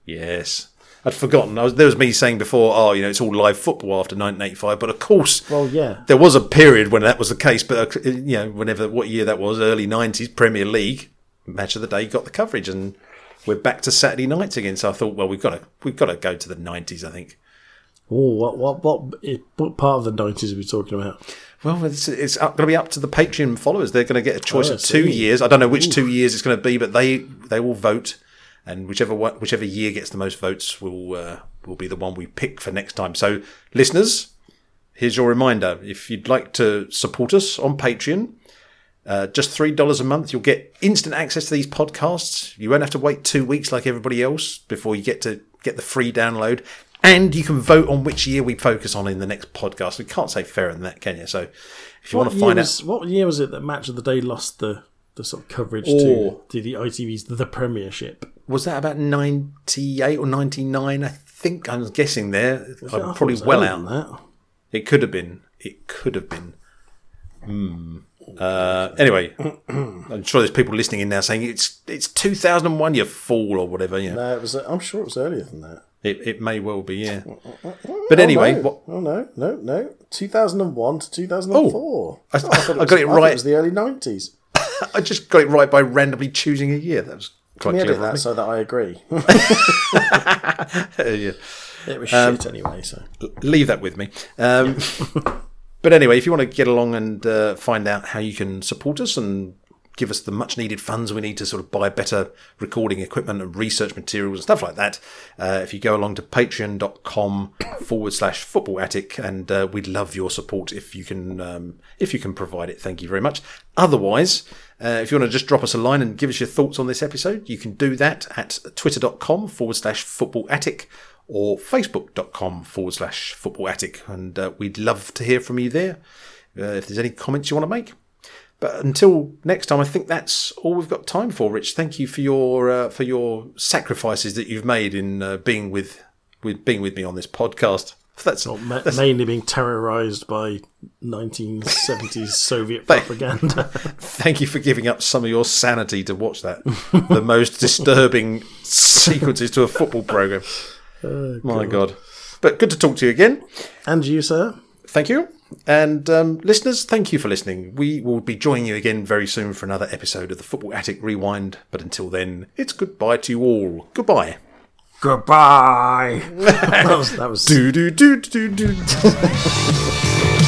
Yes. I'd forgotten. I was, there was me saying before, oh, you know, it's all live football after 1985. But of course, Well, yeah. there was a period when that was the case, but uh, you know, whenever what year that was, early nineties, Premier League match of the day got the coverage, and we're back to Saturday nights again. So I thought, well, we've got to we've got to go to the nineties. I think. Oh, what, what, what, what part of the 90s are we talking about? Well, it's, it's going to be up to the Patreon followers. They're going to get a choice Oh, of two years. I don't know which two years it's going to be, but they they will vote, and whichever one, whichever year gets the most votes will uh, will be the one we pick for next time. So, listeners, here's your reminder: if you'd like to support us on Patreon. Uh, just three dollars a month, you'll get instant access to these podcasts. You won't have to wait two weeks like everybody else before you get to get the free download, and you can vote on which year we focus on in the next podcast. We can't say fairer than that, can you? So, if you want to find out, What year was it that Match of the Day lost the, the sort of coverage Oh. to, to the ITV's The Premiership? was that about ninety eight or ninety nine? I think I'm guessing there. I I'm probably well out. that. It could have been. It could have been. Hmm. Uh, anyway, I'm sure there's people listening in now saying it's it's 2001, you fool, or whatever. Yeah, No, it was. I'm sure it was earlier than that. it, it may well be. Yeah, but anyway, oh, no. what, oh no, no, no. 2001 to 2004. I- Oh, thought I got it was- right. It was the early 90s. I just got it right by randomly choosing a year. That was quite Can edit clever. that so that I agree? Yeah. it was Um, shit anyway. So leave that with me. Um, but anyway, if you want to get along and uh, find out how you can support us and give us the much needed funds we need to sort of buy better recording equipment and research materials and stuff like that, uh, if you go along to patreon.com forward slash football attic and uh, we'd love your support if you can um, if you can provide it. Thank you very much. Otherwise, uh, if you want to just drop us a line and give us your thoughts on this episode, you can do that at twitter.com forward slash football attic or facebook.com forward slash football attic. And uh, we'd love to hear from you there uh, if there's any comments you want to make. But until next time, I think that's all we've got time for. Rich, thank you for your uh, for your sacrifices that you've made in uh, being with with being with me on this podcast. That's Ma- mainly being terrorized by 1970s Soviet propaganda. Thank you for giving up some of your sanity to watch that. the most disturbing sequences to a football program. My God. But good to talk to you again. and you, sir? Thank you. And um, listeners, thank you for listening. We will be joining you again very soon for another episode of the Football Attic Rewind. But until then, it's goodbye to you all. Goodbye. Goodbye. that was. That was Do do do do do. do.